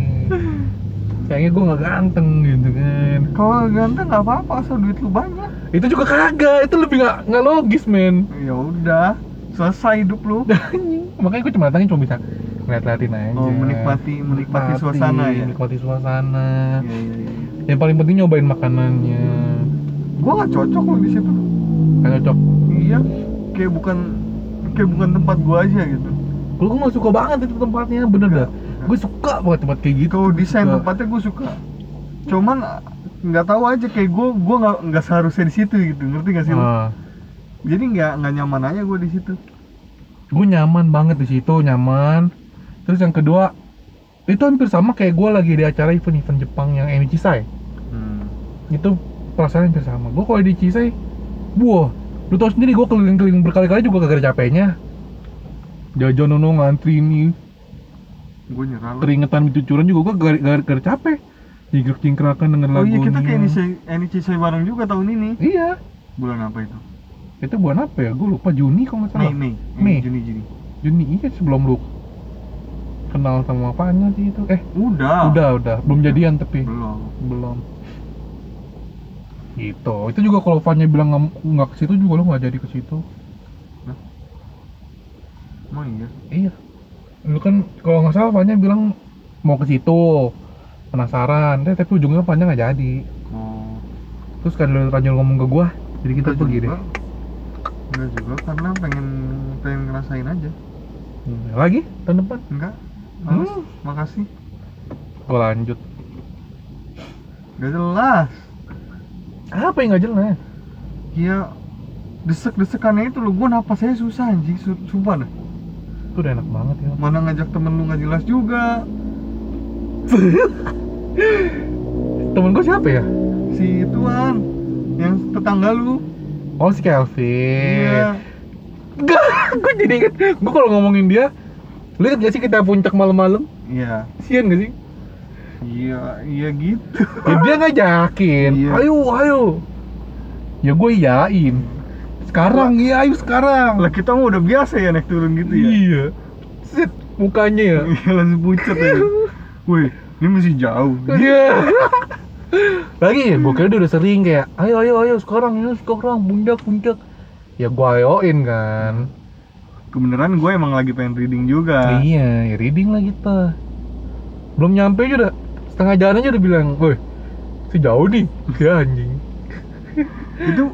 Kayaknya gue nggak ganteng gitu kan. Kalau ganteng nggak apa-apa asal duit lu banyak. Itu juga kagak itu lebih nggak nggak logis men. Ya udah selesai hidup lu. Anjing. makanya gue cuma datangin cuma bisa ngeliat-liatin aja Oh, menikmati- menikmati suasana ya? menikmati suasana Iya, iya, iya. yang paling penting nyobain makanannya gua nggak cocok lo di situ kan cocok iya kayak bukan kayak bukan tempat gua aja gitu Kalau gue mah suka banget itu tempatnya, bener dah. Enggak. Gue suka banget tempat kayak gitu. kalau desain Suka. tempatnya gua suka cuman nggak tahu aja kayak gua gua nggak nggak seharusnya di situ gitu ngerti gak sih lo? Ah, jadi nggak nggak nyaman aja gua di situ gue nyaman banget di situ, nyaman. Terus yang kedua, itu hampir sama kayak gue lagi di acara event-event Jepang yang Eni Chisai. hmm. Itu perasaan hampir sama. Gue kalau di Chisai, wah, lu tau sendiri gue keliling-keliling berkali-kali juga gak ada capeknya. Jajan nono ngantri ini, gua nyerah keringetan cucuran juga gue gak, gak, gak ada capek. Jingkrak jingkrakan denger oh lagunya. iya kita kayak ini Enichi saya bareng juga tahun ini Iya, bulan apa itu itu bulan apa ya? Gue lupa Juni kalau nggak salah. Mei Mei Mei. Juni Juni Juni iya sebelum lu kenal sama apanya sih itu? Eh udah. udah udah. Belum jadian tapi. Belum. Belum. Gitu. Itu juga kalau Fanya bilang nggak- ke situ juga lu nggak jadi ke situ. Emang iya? Iya. Lu kan kalau nggak salah Fanya bilang mau ke situ. Penasaran. Deh tapi ujungnya Fanya nggak jadi. Oh. Terus kan lu Ranjul ngomong ke gua jadi kita Enggak pergi deh juga. Enggak juga karena pengen pengen ngerasain aja. Hmm, lagi? Tahun depan? Enggak. Males. Hmm. Makasih. gua lanjut. Gak jelas. apa yang nggak jelas? Iya desek-desekannya itu lo gue napas saya susah anjing. Su- sumpah dah. Itu udah enak banget ya. Mana ngajak temen lu nggak jelas juga. Temen gua siapa ya? Si tuan yang tetangga lu. Oh si Kelvin. Iya. Enggak, gue jadi inget Gue kalau ngomongin dia Lu inget gak sih kita puncak malam-malam? iya. Sian gak sih? iya iya gitu. Ya dia ngajakin Iya. Ayo, ayo. Ya gue iyain. Sekarang, iya ayo sekarang. lah kita mah udah biasa ya naik turun gitu ya. Iya. Set, mukanya ya. Iya langsung pucat ya. Wih ini masih jauh. Iya. Lagi ya, gue kira dia udah sering kayak Ayo, ayo, ayo sekarang, ya sekarang Puncak, puncak. Ya gue ayoin kan kebenaran gue emang lagi pengen reading juga Iya, ya reading lah kita. Belum nyampe aja udah setengah jalan aja udah bilang, "Woi, sejauh nih." Ya anjing. itu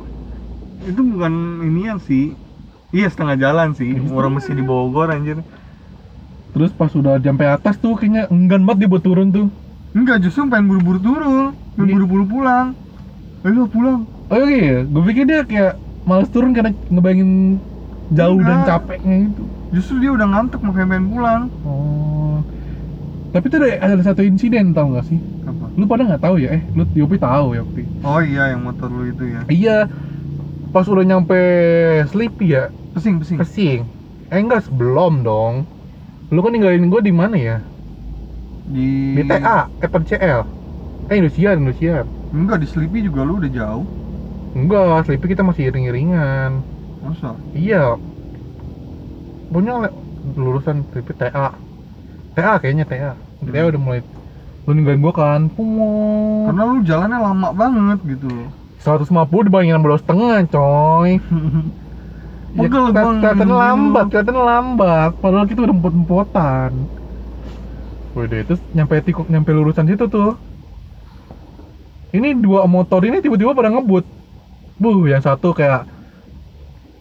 itu bukan inian sih iya setengah jalan sih orang mesti di Bogor anjir Terus pas udah sampai atas tuh kayaknya enggan banget dia buat turun tuh. enggak justru pengen buru-buru turun pengen Iya. buru-buru pulang ayo pulang Oh iya, gue pikir dia kayak males turun karena ngebayangin jauh dan Enggak. capeknya gitu. justru dia udah ngantuk makanya pengen pulang Oh. Tapi tuh ada, ada satu insiden tau gak sih? apa Lu pada nggak tahu ya? Eh, lu Yopi tahu ya Yopi? oh iya yang motor lu itu ya Iya. Pas udah nyampe Sleepy ya, pesing pesing Pesing. Eh enggak, sebelum dong. Lu kan ninggalin gue di mana ya? di Di TA, eh PCL. Eh Indosiar, Indosiar. enggak di Sleepy juga lu udah jauh Enggak, Sleepy kita masih iring-iringan. Masa Iya. Lurusan Sleepy TA. TA kayaknya TA. Di TA Hmm. udah mulai lu ninggalin gua kan. Pumot. karena lu jalannya lama banget gitu loh 150 dibandingin 16 setengah, coy. Ya, kelihatan nungguin lambat, kelihatan lambat. Padahal kita udah empot-empotan. Wede, terus nyampe tikuk nyampe lurusan situ tuh. Ini dua motor ini tiba-tiba pada ngebut. Buh, yang satu kayak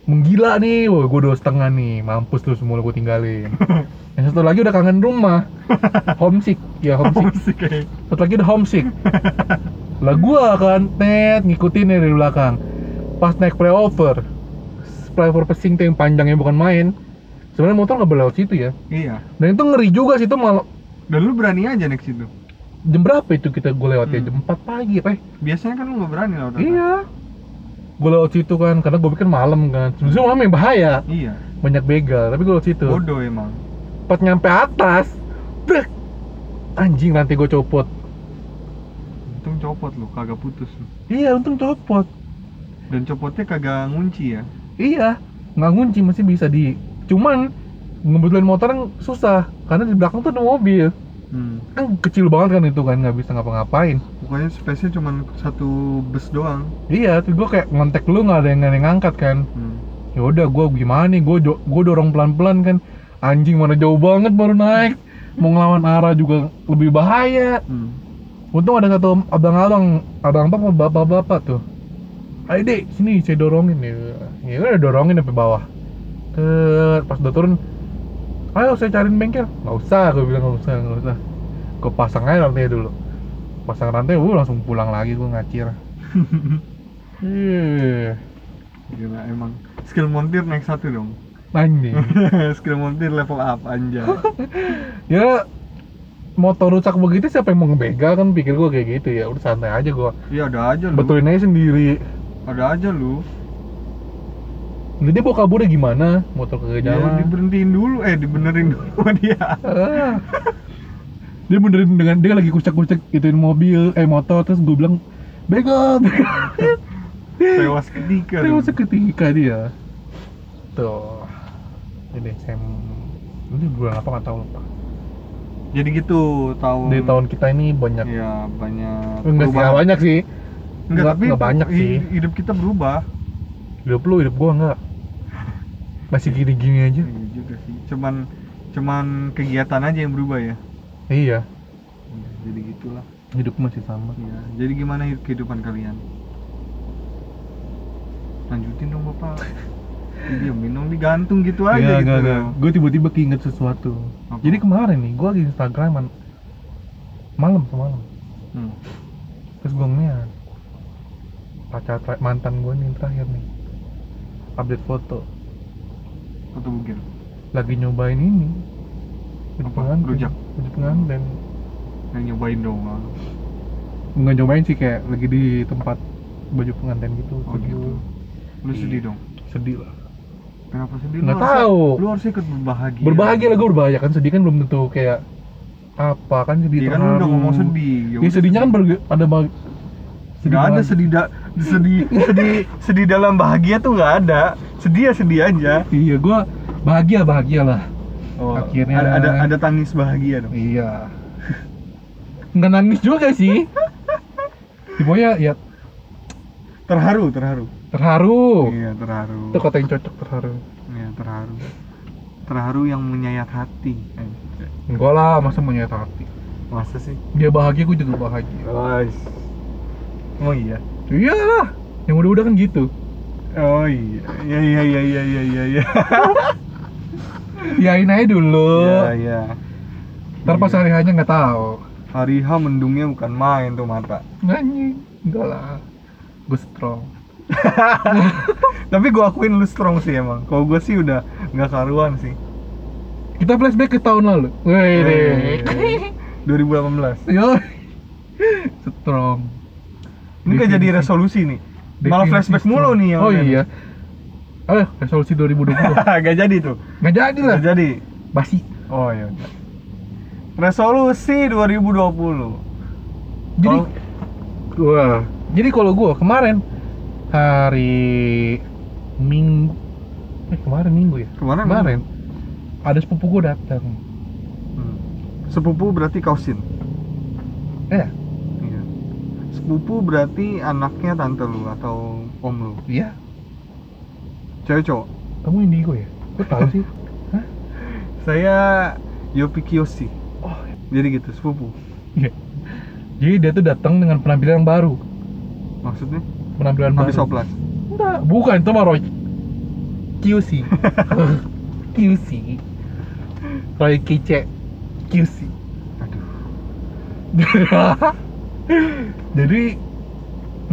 menggila nih, wah gue dua setengah nih, mampus tuh semua gue tinggalin. yang satu lagi udah kangen rumah, homesick, ya homesick. Homesick kayak Satu lagi udah homesick. lah gua kan net ngikutin nih dari belakang. pas naik flyover. Flyover pesing tuh yang panjangnya bukan main. Sebenarnya motor nggak boleh lewat situ ya. Iya. Dan itu ngeri juga sih itu malah dan lu berani aja naik situ? Jam berapa itu kita gue lewat ya Hmm. jam 4 pagi apa ya? biasanya kan lu nggak berani lewat iya gue lewat situ kan karena gue pikir malam kan. Sebenarnya malam yang bahaya. Iya. Banyak begal tapi gue lewat situ bodoh emang. Pas nyampe atas brek anjing nanti gue copot. Untung copot lu kagak putus lu. Iya untung copot. Dan copotnya kagak ngunci ya? Iya nggak ngunci masih bisa di cuman ngebetulin motor yang susah karena di belakang tuh ada mobil hmm. kan kecil banget kan itu kan nggak bisa ngapa-ngapain. Pokoknya space nya cuma satu bus doang. Iya tuh gue kayak ngontek lu nggak ada yang ada yang ngangkat kan. Hmm. ya udah gue gimana nih? Gue gue dorong pelan-pelan kan. Anjing mana jauh banget baru naik. Mau ngelawan arah juga lebih bahaya. Hmm. untung ada satu abang-abang abang apa bapak-bapak tuh. Ayo dek sini saya dorongin. Ya ya udah dorongin sampai bawah. Tet, pas udah turun ayo saya cariin bengkel. Nggak usah gue bilang nggak usah nggak usah. Gue pasang aja rantai dulu. Pasang rantai gue langsung pulang lagi gue ngacir. Iya, Gila emang. Skill montir naik satu dong. Anjing. skill montir level up anjay. Ya motor rusak begitu siapa yang mau ngebegal kan? Pikir gue kayak gitu ya. Udah santai aja gue iya ada aja lu. Betulin aja sendiri. Ada aja lu jadi dia mau kaburnya gimana? Motor ke ya, jalan. diberhentiin dulu. Eh dibenerin dulu sama dia. Ah. dia benerin dengan dia lagi kucek-kucek ituin mobil eh motor terus gue bilang begal begal tewas ketika. Tewas seketika dia. Tuh. Ini sem ini bulan apa nggak tahu lupa. Jadi gitu tahun di tahun kita ini banyak. Ya banyak. Enggak sih banyak sih. Enggak, Nggak- tapi nggak banyak sih. hidup kita berubah. Hidup lu hidup gua enggak masih gini-gini aja. Iya juga sih. Cuman cuman kegiatan aja yang berubah ya. Iya. Ya, jadi gitulah. Hidup masih sama. Ya jadi gimana hidup kehidupan kalian? Lanjutin dong bapak. Diamin dong digantung gitu aja Iya, gitu enggak. Gue tiba-tiba keinget sesuatu. Apa? Jadi kemarin nih, gue lagi Instagraman malam semalam. Hmm. Terus gue ngeliat pacar mantan gue nih terakhir nih. Update foto foto bugil lagi nyobain ini. Baju pengantin Rujak? baju pengantin. Yang nyobain dong nggak nyobain sih kayak lagi di tempat baju pengantin gitu oh gitu. lu sedih dong? Sedih lah. Kenapa sedih? Nggak tahu. lu harus ikut berbahagia. Berbahagia lah gue berbahagia. Kan sedih kan belum tentu kayak apa kan sedih Iya kan lu udah terharu. ngomong sedih. Ya, udah sedihnya kan berge- ada bah- nggak ada sedih da sedih sedih sedih dalam bahagia tuh nggak ada. Sedih ya sedih aja. Iya gue bahagia bahagia lah. Oh, Akhirnya- ada, ada ada tangis bahagia dong. Iya. Nggak nangis juga sih. Pokoknya ya. Terharu terharu. Terharu. Iya terharu. Itu kata yang cocok terharu. Iya terharu. Terharu yang menyayat hati. Enggak lah masa menyayat hati? Masa sih? Dia bahagia gue juga bahagia. Guys oh iya iya lah yang udah-udah kan gitu. Oh iya. Iya iya iya iya iya iya iya. Yain aja dulu. Iya iya. Ntar pas hari hanya nggak tahu. Hari H mendungnya bukan main tuh mata. Anjing enggak lah. Gue strong. Tapi gua akuin lu strong sih emang. Kalau gua sih udah nggak karuan sih. Kita flashback ke tahun lalu. Wih, 2018 yo strong ini gak jadi resolusi nih. Malah flashback mulu nih yang oh iya. ayo resolusi 2020 gak jadi tuh. Nggak jadi lah. Gak jadi. Basi. Oh iya udah. resolusi 2020 jadi Kalau- wah. Jadi kalau gua kemarin hari minggu eh kemarin minggu ya? Kemarin kemarin ada sepupu gua datang Hmm. sepupu berarti kausin eh iya. Sepupu berarti anaknya tante lu atau om lu? Iya. Cewek cowok? Kamu indigo ya? Kok tahu sih? Hah? saya Yopi Kiyoshi oh jadi gitu sepupu. Iya. Jadi dia tuh datang dengan penampilan baru. Maksudnya? Penampilan habis baru. oplas enggak bukan. Itu mah Roy QC QC Roy Kice QC aduh jadi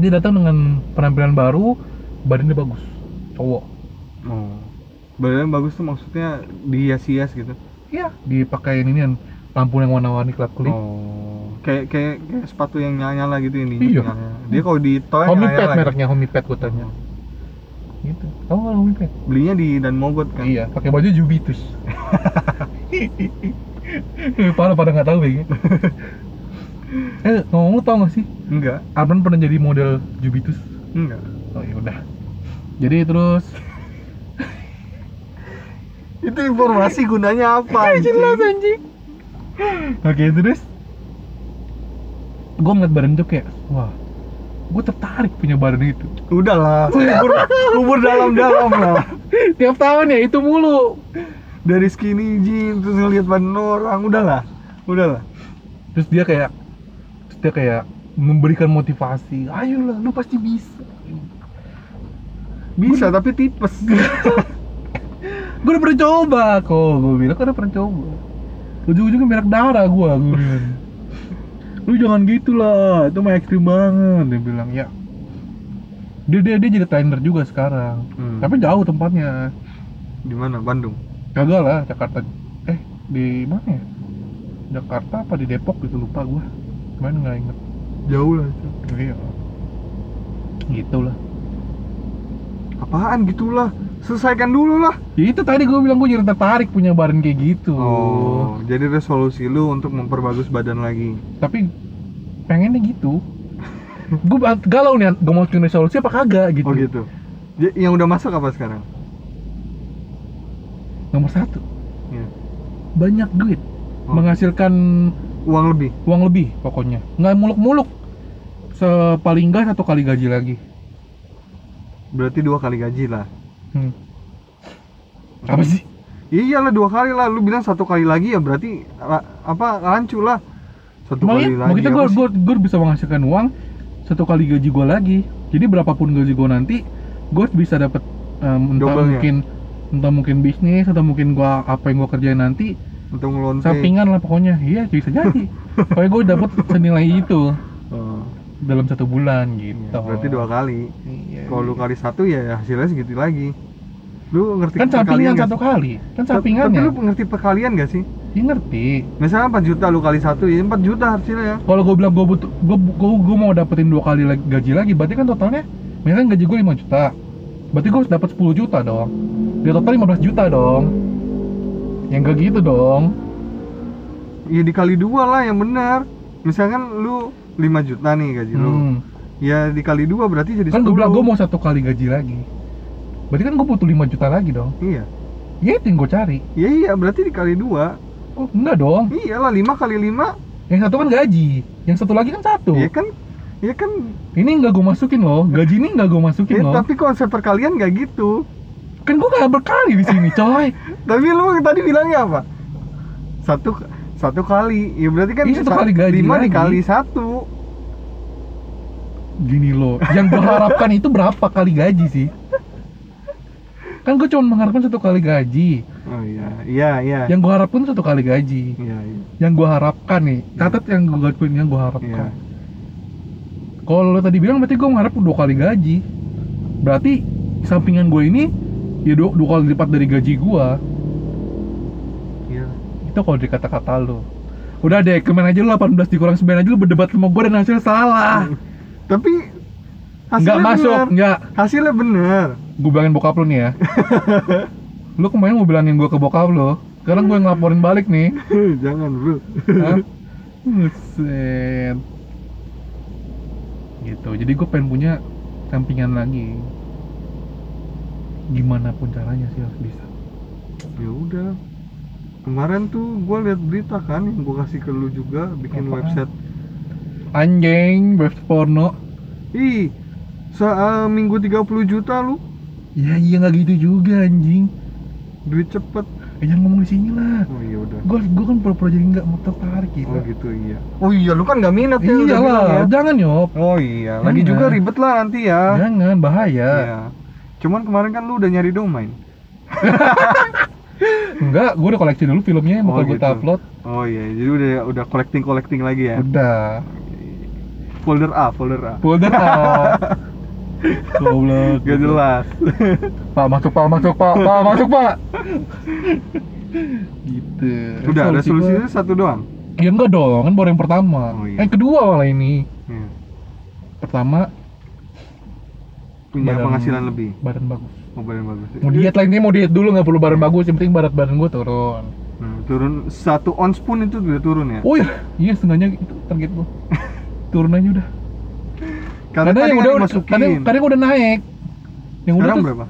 dia datang dengan penampilan baru badannya bagus cowok. Oh. Badannya bagus tuh maksudnya dihias-hias gitu? Iya dipakai ini lampu yang warna-warni kelap kelip oh. Kayak kayak kayak sepatu yang nyala-nyala gitu ini Iya. nyala. dia kalau di toy Homipad nyala-nyala gitu. mereknya Homipad gue tanya gitu. Tahu nggak Homipad belinya di dan mogot kan? Iya pakai baju Jubitus. Pada pada nggak tahu ya eh ngomong lu tau gak sih? Enggak. Arman pernah jadi model Jubitus? Enggak. Oh ya udah. Jadi terus itu informasi gunanya apa anjing? anjing. Oke terus. Gue ngeliat badan itu kayak wah gue tertarik punya badan itu. Udahlah kubur kubur dalam-dalam lah. Tiap tahun ya itu mulu. Dari skinny jeans terus ngeliat badan orang udahlah. Udahlah. Terus dia kayak dia kayak memberikan motivasi. Ayolah lu pasti bisa. Bisa tapi tipes. Gue udah pernah coba kok. Gue bilang kan udah pernah coba. Ujung-ujungnya merek darah gue gue bilang. Lu jangan gitu lah itu mah ekstrim banget dia bilang. Ya. Dia dia, dia jadi trainer juga sekarang. Hmm. tapi jauh tempatnya. Di mana? Bandung? Kagak lah Jakarta. Eh di mana ya? Jakarta apa di Depok gitu lupa gue kemarin nggak inget. Jauh lah iya. Gitulah. Apaan? Gitulah. Selesaikan dulu lah. Ya itu tadi gue bilang gue jadi tertarik punya badan kayak gitu. Oh jadi resolusi lu untuk memperbagus badan lagi. Tapi pengennya gitu. Gue galau nih gue mau bikin resolusi apa kagak gitu. Oh gitu. Ja- yang udah masuk apa sekarang? Nomor satu. Ya. banyak duit. Oh. menghasilkan uang lebih? Uang lebih pokoknya. Nggak muluk-muluk. Sepaling nggak satu kali gaji lagi. Berarti dua kali gaji lah. Hmm. apa sih? Ya iyalah dua kali lah. Lu bilang satu kali lagi ya berarti apa rancu lah. Satu Emang kali iya? lagi apa gue, gue, bisa menghasilkan uang satu kali gaji gue lagi. Jadi berapapun gaji gue nanti, gue bisa dapat em, entah Double-nya. mungkin entah mungkin bisnis atau mungkin gue apa yang gue kerjain nanti untuk ngelonte sampingan lah pokoknya. Iya bisa jadi. Pokoknya gue dapat senilai itu Oh, dalam satu bulan gitu. berarti dua kali Iya, kalau lu kali satu ya hasilnya segitu lagi lu ngerti kan sampingan satu kali, kan sampingannya. tapi lu ngerti perkalian gak sih Ya ngerti. misalnya 4 juta lu kali satu ya 4 juta hasilnya ya Kalau gue bilang gue butuh, gue, gue, gue mau dapetin dua kali lagi, gaji lagi, berarti kan totalnya, misalkan gaji gue 5 juta, berarti gue harus dapat 10 juta dong. Dia total 15 juta dong. Yang gak gitu dong. ya dikali dua lah yang benar misalkan lu 5 juta nih gaji lu Hmm. ya dikali dua berarti jadi Kan gue 10 bilang gue mau satu kali gaji lagi. Berarti kan gue butuh 5 juta lagi dong. iya Ya itu yang gue cari. ya iya berarti dikali dua Oh enggak dong. iyalah 5 kali 5 Yang satu kan gaji. Yang satu lagi kan satu. Iya kan ya kan Ini nggak gue masukin loh. Gaji ini nggak gue masukin ya, loh. tapi konsep perkalian gak gitu Kan gue gak berkali di sini, coy. tapi lu tadi bilangnya apa satu satu kali ya berarti kan Iya, satu kali gaji 5 lagi. dikali satu Gini loh, yang gue harapkan itu berapa kali gaji sih? Kan gue cuma mengharapkan satu kali gaji. oh iya iya iya Yang gue harapkan satu kali gaji. iya iya Yang gue harapkan nih, catat yang gue lakuin yang gue iya harapkan. Kalau lo tadi bilang berarti gue mengharap dua kali gaji. Berarti sampingan gue ini ya dua, dua kali lipat dari gaji gue. iya Itu kalau dari kata-kata lo. Udah deh, kemarin aja lu 18 dikurang 9 aja lu berdebat sama gue dan hasilnya salah. tapi Nggak hasilnya masuk, bener. nggak. hasilnya bener gue bilangin bokap lu nih ya lu kemarin mau bilangin gue ke bokap lu sekarang gue ngelaporin balik nih jangan bro Hah? Buset gitu jadi gue pengen punya sampingan lagi gimana pun caranya sih harus bisa. Ya udah. Kemarin tuh gue lihat berita kan yang gue kasih ke lu juga bikin Apaan? website. Anjing web porno. Ih se eh, minggu 30 juta lu. Ya iya nggak gitu juga anjing. Duit cepet. Eh, jangan ngomong di sini lah. Oh iya udah. Gue gue kan pura-pura jadi nggak mau tertarik gitu. Oh gitu iya. Oh iya lu kan nggak minat ya iya bilang lah ya. jangan nyop oh iya lagi Jangan. juga ribet lah nanti ya. Jangan bahaya. Iya. Cuman kemarin kan lu udah nyari domain Enggak, gue udah koleksi dulu filmnya, Oh, bakal gue gitu. upload. oh iya jadi udah udah collecting collecting lagi ya Udah. folder A folder A Folder A. Goblok. Gak jelas. Pak masuk pak masuk pak pak masuk pak. gitu. Udah resolusinya gua- satu doang. Ya enggak dong, kan baru yang pertama. Oh, iya. Yang kedua malah ini. Iya. Pertama Punya Badan- penghasilan lebih. badan bagus. Oh, badan bagus. Mau diet lah ini mau diet dulu nggak perlu badan bagus, yang penting berat badan gue turun. Nah, turun satu ons pun itu udah turun ya. Oh iya, iya setengahnya itu target gue. turun aja udah. Karena, Karena yang udah dimasukin. kadang kadang udah naik. Yang udah tuh berapa?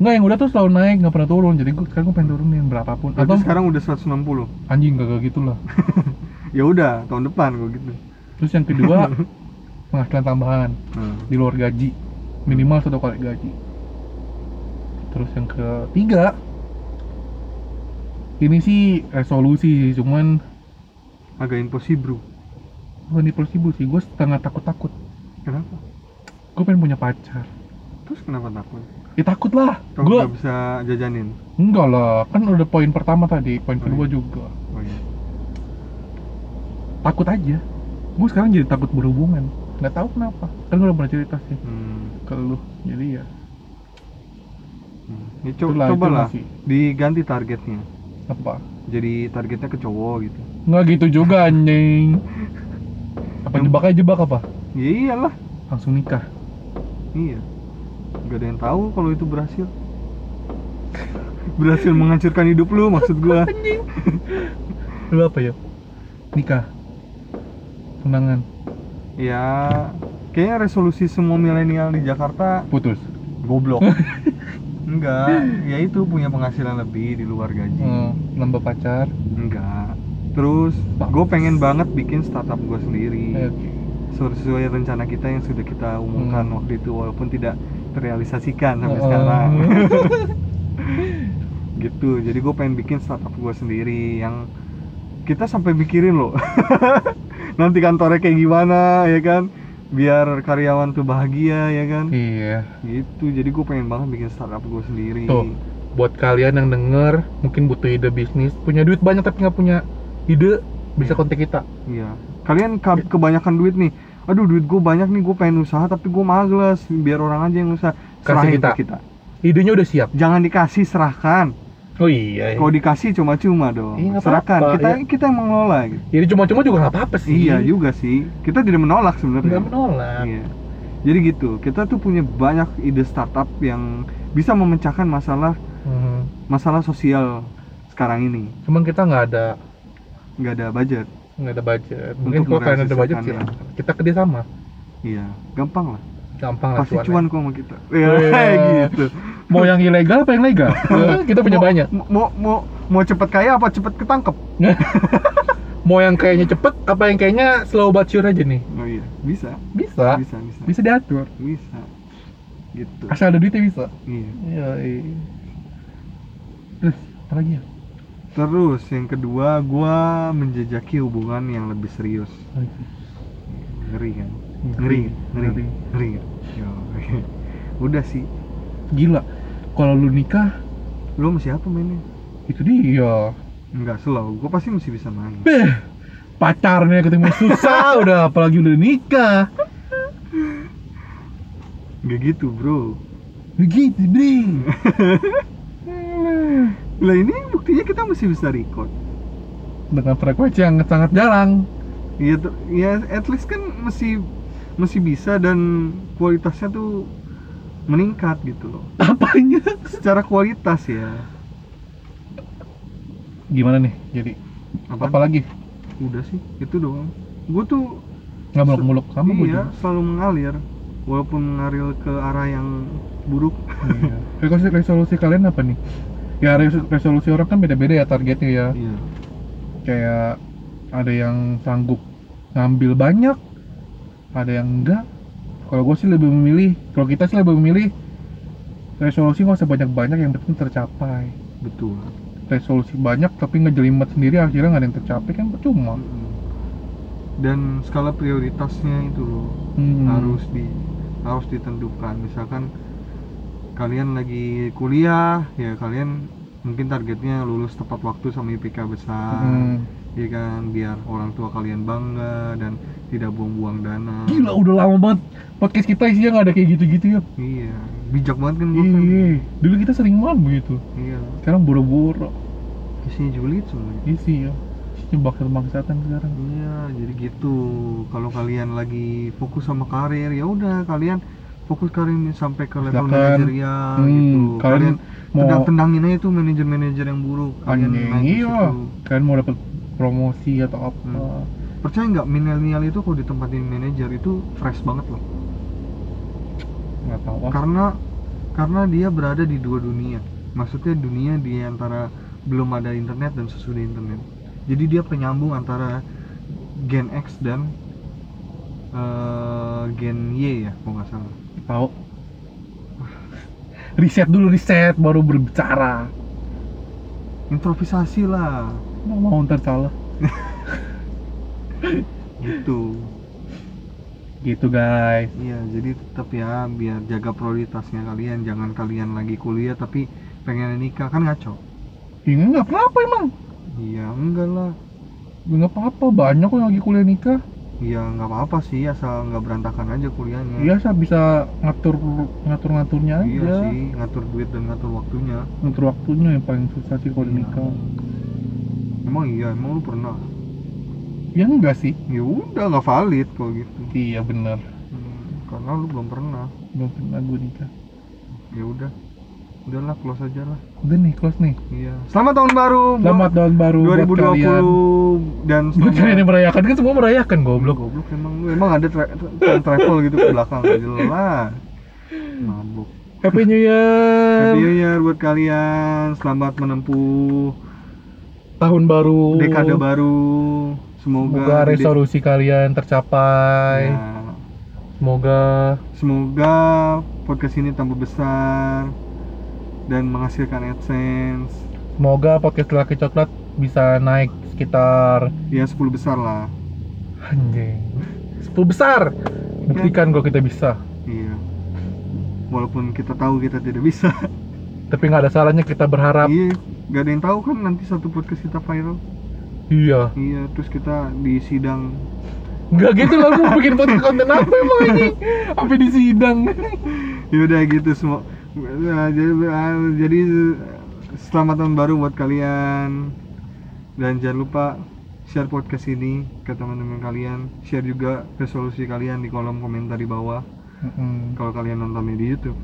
Enggak, yang udah tuh selalu naik, nggak pernah turun. Jadi gue sekarang gue pengen turunin berapapun. Berarti Atau sekarang udah 160. anjing gak kayak gitu lah. ya udah, tahun depan kok gitu. Terus yang kedua penghasilan tambahan Nah, di luar gaji minimal satu kali gaji. Terus yang ketiga ini sih resolusi sih, cuman agak impossible. bukan impossible sih. Gue setengah takut-takut. Kenapa? Gue pengen punya pacar. Terus kenapa takut? Ya takut lah. Gue nggak bisa jajanin. enggak lah. Kan udah poin pertama tadi, poin Oh, kedua iya. juga. Oh iya. Takut aja. Gue sekarang jadi takut berhubungan. Nggak tahu kenapa. Kan gue udah pernah cerita sih Hmm. Ke lu. Jadi ya. hmm. Ini co- Itulah, itu cobalah masih. diganti targetnya. Apa? Jadi targetnya ke cowok gitu. Nggak gitu juga anjing. Apa Yang- jebak aja jebak apa? Ya iyalah. Langsung nikah. Iya. Gak ada yang tahu kalau itu berhasil. berhasil menghancurkan hidup lu maksud gua. Lu apa ya? Nikah. Tunangan. ya kayaknya resolusi semua milenial di Jakarta Putus. goblok. Enggak, ya itu punya penghasilan lebih di luar gaji. Hmm, nambah pacar. Enggak. Terus gue pengen banget bikin startup gue sendiri. Eh, Sesuai rencana kita yang sudah kita umumkan Hmm. waktu itu walaupun tidak terrealisasikan sampai Oh. sekarang. gitu. Jadi gue pengen bikin startup gue sendiri yang kita sampai mikirin loh. Nanti kantornya kayak gimana ya kan? Biar karyawan tuh bahagia ya kan? Iya. Gitu. Jadi gue pengen banget bikin startup gue sendiri. Tuh. Buat kalian yang denger, mungkin butuh ide bisnis, punya duit banyak tapi nggak punya ide, bisa Iya. kontak kita. Iya. Kalian ke- kebanyakan duit nih. Aduh duit gue banyak nih gue pengen usaha tapi gue males biar orang aja yang usaha Kasih serahin kita. ke kita Idenya udah siap. jangan dikasih serahkan Oh iya. kalau dikasih cuma-cuma dong Iya, serahkan apa-apa, kita iya. kita yang mengelola gitu Jadi cuma-cuma juga nggak apa-apa sih. iya juga sih kita tidak menolak sebenarnya Nggak menolak. iya jadi gitu kita tuh punya banyak ide startup yang bisa memecahkan masalah Hmm. masalah sosial sekarang ini Cuman kita nggak ada nggak ada budget nggak ada budget. Mungkin kalau kalian ada budget silakan. Kita kerja sama. iya gampang lah Gampang lah pasti cuan kok sama kita Iya. gitu Mau yang ilegal apa yang legal? Eh, kita punya Mau- banyak. mau mau mau cepet kaya apa cepet ketangkep Mau yang kayaknya cepet apa yang kayaknya slow but sure aja nih? oh iya bisa Bisa. bisa bisa Bisa diatur. bisa gitu Asal ada duitnya bisa. iya Iya. iya. Terus apa lagi ya? terus yang kedua gua menjejaki hubungan yang lebih serius ngeri kan ngeri ngeri Ngeri. ngeri nggak? Yo, udah sih Gila. Kalau lu nikah, lu sama siapa mainnya itu dia. enggak slow gua pasti mesti bisa main Beh, pacarnya ketemu susah udah apalagi udah nikah. nggak gitu bro Begitu, Bre. lah ini buktinya kita mesti bisa record Dengan frekuensi yang sangat jarang. Iya, tuh- ya at least kan mesti mesti bisa dan kualitasnya tuh meningkat gitu loh. Apanya? Secara kualitas ya. Gimana nih? Jadi Apa? apa lagi? Udah sih, itu doang. Gue tuh Nggak muluk-muluk sama gue iya, selalu mengalir walaupun mengalir ke arah yang buruk. Iya. Resolusi, resolusi kalian apa nih? Ya res- resolusi orang kan beda-beda ya targetnya ya. Iya. Kayak ada yang sanggup ngambil banyak, ada yang enggak. Kalau gue sih lebih memilih, kalau kita sih lebih memilih resolusi nggak usah banyak-banyak yang penting tercapai. Betul. Resolusi banyak tapi ngejelimet sendiri akhirnya nggak ada yang tercapai kan percuma. Dan skala prioritasnya itu loh Hmm. harus di harus ditentukan. Misalkan kalian lagi kuliah, ya kalian mungkin targetnya lulus tepat waktu sama IPK besar. Hmm. Ya kan biar orang tua kalian bangga dan tidak buang-buang dana Gila udah lama banget podcast kita isinya nggak ada kayak gitu-gitu ya. iya bijak banget kan gua kan Iya, dulu kita sering banget begitu. iya Sekarang boro-boro. isinya julid semuanya Isi ya. Isinya bakal bangsatan sekarang. Iya, jadi gitu. Kalau kalian lagi fokus sama karir, ya udah kalian fokus karir ini sampai ke level manajerial Hmm, gitu. kalian Kalian, mau- tendang tendangin aja tuh manajer-manajer yang buruk. Kalian Anjing, di iya. Kalian mau dapat promosi atau apa? Hmm. Percaya nggak milenial itu kalau ditempatin manajer itu fresh banget loh. Nggak tahu. ah. Karena karena dia berada di dua dunia. Maksudnya dunia di antara belum ada internet dan sesudah internet. Jadi dia penyambung antara Gen X dan eh, Gen Y ya, kalau nggak salah. Tahu. Riset dulu riset baru berbicara. Improvisasi lah, Nggak mau ntar salah. gitu. Gitu guys. Iya, jadi tetap ya biar jaga prioritasnya kalian. Jangan kalian lagi kuliah tapi pengen nikah kan ngaco. Ini nggak apa-apa emang. Iya, enggak lah. Nggak apa-apa. Banyak kok lagi kuliah nikah. Iya, nggak apa-apa sih asal nggak berantakan aja kuliahnya. Iya, saya bisa ngatur ngatur ngaturnya Iya aja. sih, ngatur duit dan ngatur waktunya. Ngatur waktunya yang paling susah sih kalau Iya. nikah. Emang iya, emang lu pernah? Ya enggak sih. Ya udah nggak valid kalau gitu. Iya bener. Hmm, karena lu belum pernah. Belum pernah gue nikah. Ya udah, udahlah close aja lah. Udah nih close nih. Iya. Selamat tahun baru. Selamat tahun baru buat 2020 kalian. dan Buat kalian yang merayakan kan semua merayakan goblok. Goblok emang lu emang ada tra tra- travel gitu ke belakang jelas. Mabuk. Happy New Year. Happy New Year buat kalian. Selamat menempuh Tahun baru. dekade baru. Semoga Semoga resolusi kalian tercapai. Ya, Semoga semoga podcast ini tambah besar dan menghasilkan AdSense. semoga podcast laki coklat bisa naik sekitar Ya 10 besar lah. anjing 10 besar. Buktikan kalau kita bisa. Iya. Walaupun kita tahu kita tidak bisa. Tapi nggak ada salahnya kita berharap. Iya, gak ada yang tahu kan nanti satu podcast kita viral. Iya. Iya, terus kita di sidang. Nggak gitu lah mau bikin podcast konten apa emang anjing? Sampai di sidang. Ya udah gitu semua. Nah, jadi, ah, jadi selamat tahun baru buat kalian. Dan jangan lupa share podcast ini ke teman-teman kalian. Share juga resolusi kalian di kolom komentar di bawah. Mm-mm. Kalau kalian nontonnya di YouTube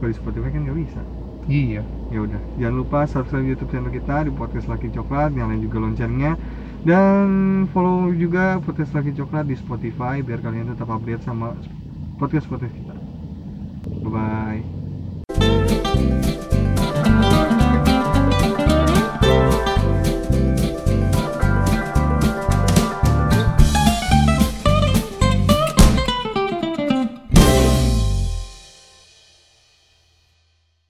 kalau di Spotify kan nggak bisa. Iya. Ya udah jangan lupa subscribe YouTube channel kita di podcast Laki Coklat nyalain juga loncengnya. Dan follow juga podcast Laki Coklat di Spotify biar kalian tetap update sama podcast podcast kita. Bye bye